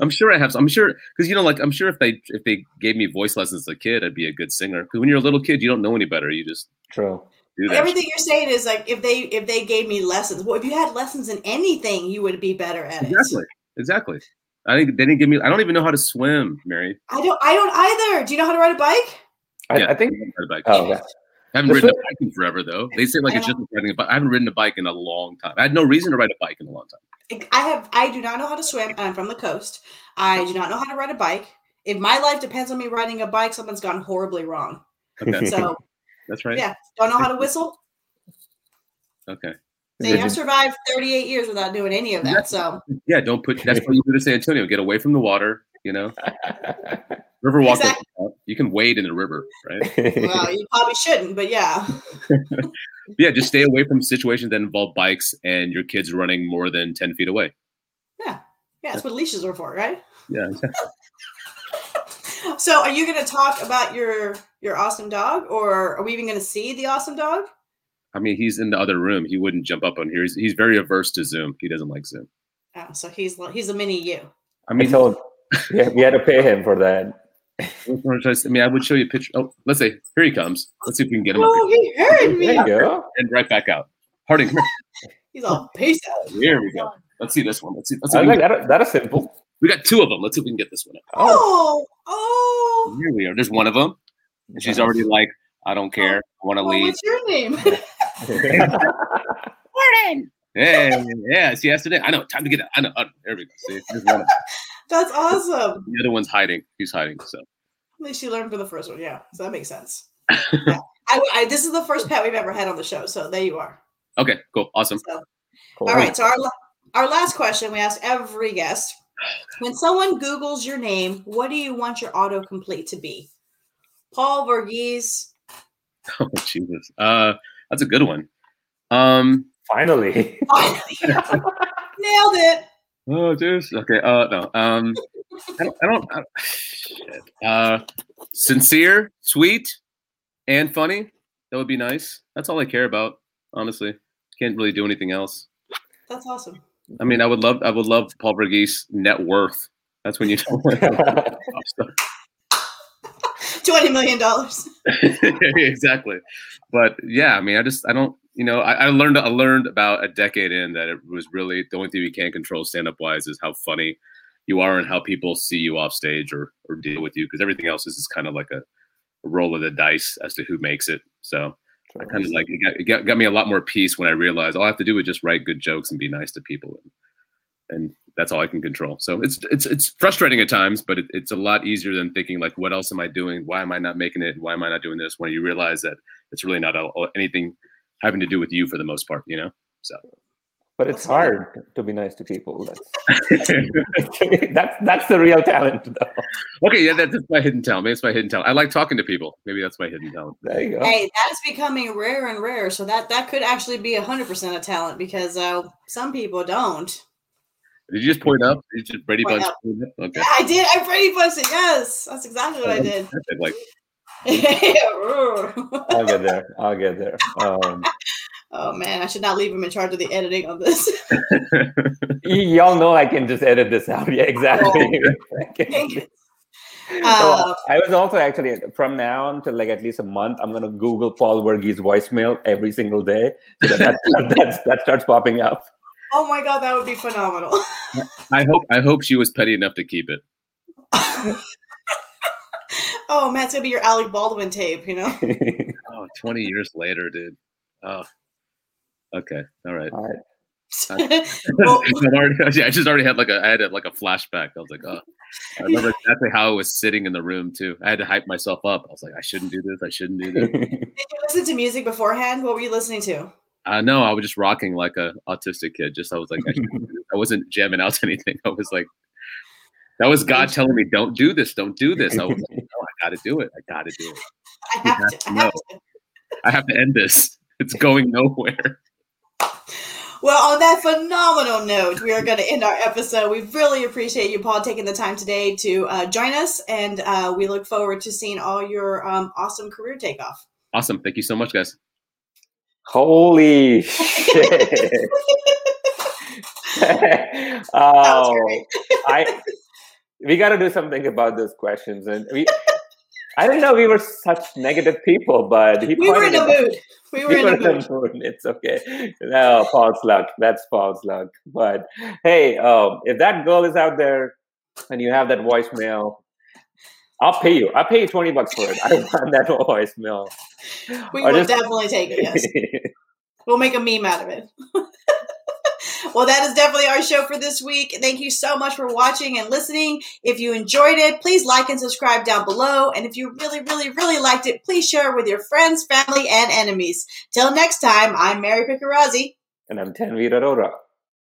Speaker 3: I'm sure I have. I'm sure because you know, like I'm sure if they if they gave me voice lessons as a kid, I'd be a good singer. Because when you're a little kid, you don't know any better. You just
Speaker 1: True.
Speaker 2: Everything you're saying is like if they if they gave me lessons. Well, if you had lessons in anything, you would be better at it.
Speaker 3: Exactly. Exactly. I think they didn't give me. I don't even know how to swim, Mary.
Speaker 2: I don't. I don't either. Do you know how to ride a bike?
Speaker 1: I,
Speaker 3: Yeah.
Speaker 1: I think.
Speaker 3: I ride a bike.
Speaker 1: Oh, yeah.
Speaker 3: I haven't
Speaker 1: The
Speaker 3: ridden a bike in forever though. They say like it's just riding a bike. I haven't ridden a bike in a long time. I had no reason to ride a bike in a long time.
Speaker 2: I have. I do not know how to swim. I'm from the coast. I do not know how to ride a bike. If my life depends on me riding a bike, something's gone horribly wrong.
Speaker 3: Okay,
Speaker 2: So
Speaker 3: that's right.
Speaker 2: yeah, don't know how to whistle.
Speaker 3: Okay.
Speaker 2: See, I've survived 38 years without doing any of that. So
Speaker 3: Yeah, don't put. That's what you do to San Antonio. Get away from the water. You know, river walk.
Speaker 2: Exactly.
Speaker 3: You can wade in the river, right?
Speaker 2: well, you probably shouldn't, but yeah.
Speaker 3: Yeah, just stay away from situations that involve bikes and your kids running more than ten feet away.
Speaker 2: Yeah. Yeah, that's what leashes are for, right?
Speaker 3: Yeah.
Speaker 2: So are you gonna talk about your your awesome dog or are we even gonna see the awesome dog?
Speaker 3: I mean, he's in the other room. He wouldn't jump up on here. He's, he's very averse to Zoom. He doesn't like Zoom.
Speaker 2: Oh, so he's he's a mini you.
Speaker 3: I
Speaker 1: I
Speaker 3: mean,
Speaker 1: told. Yeah, we had to pay him for that.
Speaker 3: I mean, I would show you a picture. Oh, let's say here he comes. Let's see if we can get him up
Speaker 2: Oh, he heard me.
Speaker 1: There you go.
Speaker 3: and right back out. Harding, come
Speaker 2: He's all peace out.
Speaker 3: here. Here we go. Let's see this one. Let's see. Let's see
Speaker 1: I
Speaker 3: if
Speaker 1: was
Speaker 3: we,
Speaker 1: like, that, that is simple.
Speaker 3: we got two of them. Let's see if we can get this one. Up.
Speaker 1: Oh,
Speaker 2: Oh, oh.
Speaker 3: Here we are. There's one of them. And she's already like, I don't care. I want to
Speaker 2: oh
Speaker 3: leave.
Speaker 2: what's your name?
Speaker 3: Morning. Yeah, yeah. See, yesterday. I know. Time to get out. I know. I. There we go. See, there's one. of them.
Speaker 2: That's awesome.
Speaker 3: The other one's hiding. He's hiding. So
Speaker 2: At least you learned for the first one, yeah. So that makes sense. Yeah. I, I, this is the first pet we've ever had on the show, so there you are.
Speaker 3: okay, cool, awesome.
Speaker 2: So,
Speaker 1: cool.
Speaker 2: all right. So our our last question we ask every guest: When someone Google's your name, what do you want your autocomplete to be? Paul Varghese.
Speaker 3: Oh Jesus. Uh, that's a good one. Um.
Speaker 1: Finally.
Speaker 2: Finally. Nailed it.
Speaker 3: Oh, jeez. Okay. Uh, no. Um, I don't. I don't. I, shit. Uh, sincere, sweet, and funny. That would be nice. That's all I care about. Honestly, can't really do anything else.
Speaker 2: That's awesome.
Speaker 3: I mean, I would love. I would love Paul Varghese net worth. That's when you know.
Speaker 2: Twenty million dollars.
Speaker 3: exactly. But yeah, I mean, I just I don't. You know, I, I learned I learned about a decade in that it was really the only thing you can't control stand up wise is how funny you are and how people see you off stage or or deal with you because everything else is just kind of like a, a roll of the dice as to who makes it. So I kind of like it got, it got got me a lot more peace when I realized all I have to do is just write good jokes and be nice to people, and, and that's all I can control. So it's it's it's frustrating at times, but it, it's a lot easier than thinking like, what else am I doing? Why am I not making it? Why am I not doing this? When you realize that it's really not all, anything having to do with you for the most part, you know. So
Speaker 1: But it's hard to be nice to people. That's that's that's the real talent, though.
Speaker 3: okay, yeah, that, that's my hidden talent. Maybe it's my hidden talent. I like talking to people. Maybe that's my hidden talent.
Speaker 1: There you go.
Speaker 2: Hey, that is becoming rare and rare. So that that could actually be hundred percent of talent because uh, some people don't.
Speaker 3: Did you just point up? Did you just Brady
Speaker 2: Point
Speaker 3: Bunch?
Speaker 2: up.
Speaker 3: Okay.
Speaker 2: Yeah, I did. I pretty much it. Yes, that's exactly what I did.
Speaker 3: Like
Speaker 1: I'll get there. I'll get there. Um,
Speaker 2: oh man, I should not leave him in charge of the editing of this.
Speaker 1: y- y'all know I can just edit this out. Yeah, exactly. So
Speaker 2: Uh,
Speaker 1: I was also actually from now on to like at least a month. I'm gonna Google Paul Varghese voicemail every single day, so that that, that, that starts popping up.
Speaker 2: oh my god, that would be phenomenal.
Speaker 3: I hope I hope she was petty enough to keep it.
Speaker 2: Oh man, it's gonna be your Alec Baldwin tape, you know.
Speaker 3: Oh, 20 years later, dude. Oh. Okay. All right.
Speaker 1: All right.
Speaker 2: well,
Speaker 3: I've already, yeah, I just already had like a I had a, like a flashback. I was like, oh, I remember exactly how I was sitting in the room too. I had to hype myself up. I was like, I shouldn't do this. I shouldn't do this.
Speaker 2: did you listen to music beforehand? What were you listening to?
Speaker 3: Uh, no, I was just rocking like a autistic kid. Just I was like, I, shouldn't do this. I wasn't jamming out to anything. I was like, that was God telling me, don't do this, don't do this. I was like, no, I got to do it. I got to do it.
Speaker 2: I have to. I have to.
Speaker 3: I have to end this. It's going nowhere.
Speaker 2: Well, on that phenomenal note, we are going to end our episode. We really appreciate you, Paul, taking the time today to uh, join us, and uh, we look forward to seeing all your um, awesome career takeoff.
Speaker 3: Awesome. Thank you so much, guys.
Speaker 1: Holy shit!
Speaker 2: That was
Speaker 1: oh,
Speaker 2: great.
Speaker 1: I we got to do something about those questions, and we I didn't know we were such negative people, but he
Speaker 2: We were in a mood. We were
Speaker 1: We
Speaker 2: in
Speaker 1: were
Speaker 2: a
Speaker 1: in the
Speaker 2: mood.
Speaker 1: mood. It's okay. No, false luck. That's Paul's luck. But hey, um, if that girl is out there and you have that voicemail, I'll pay you. I'll pay you 20 bucks for it. I want that voicemail.
Speaker 2: We
Speaker 1: Or
Speaker 2: will
Speaker 1: just-
Speaker 2: definitely take it. Yes, we'll make a meme out of it. well, that is definitely our show for this week. Thank you so much for watching and listening. If you enjoyed it, please like and subscribe down below. And if you really, really, really liked it, please share it with your friends, family, and enemies. Till next time, I'm Mary Picarazzi.
Speaker 1: and I'm Tanveer Arora.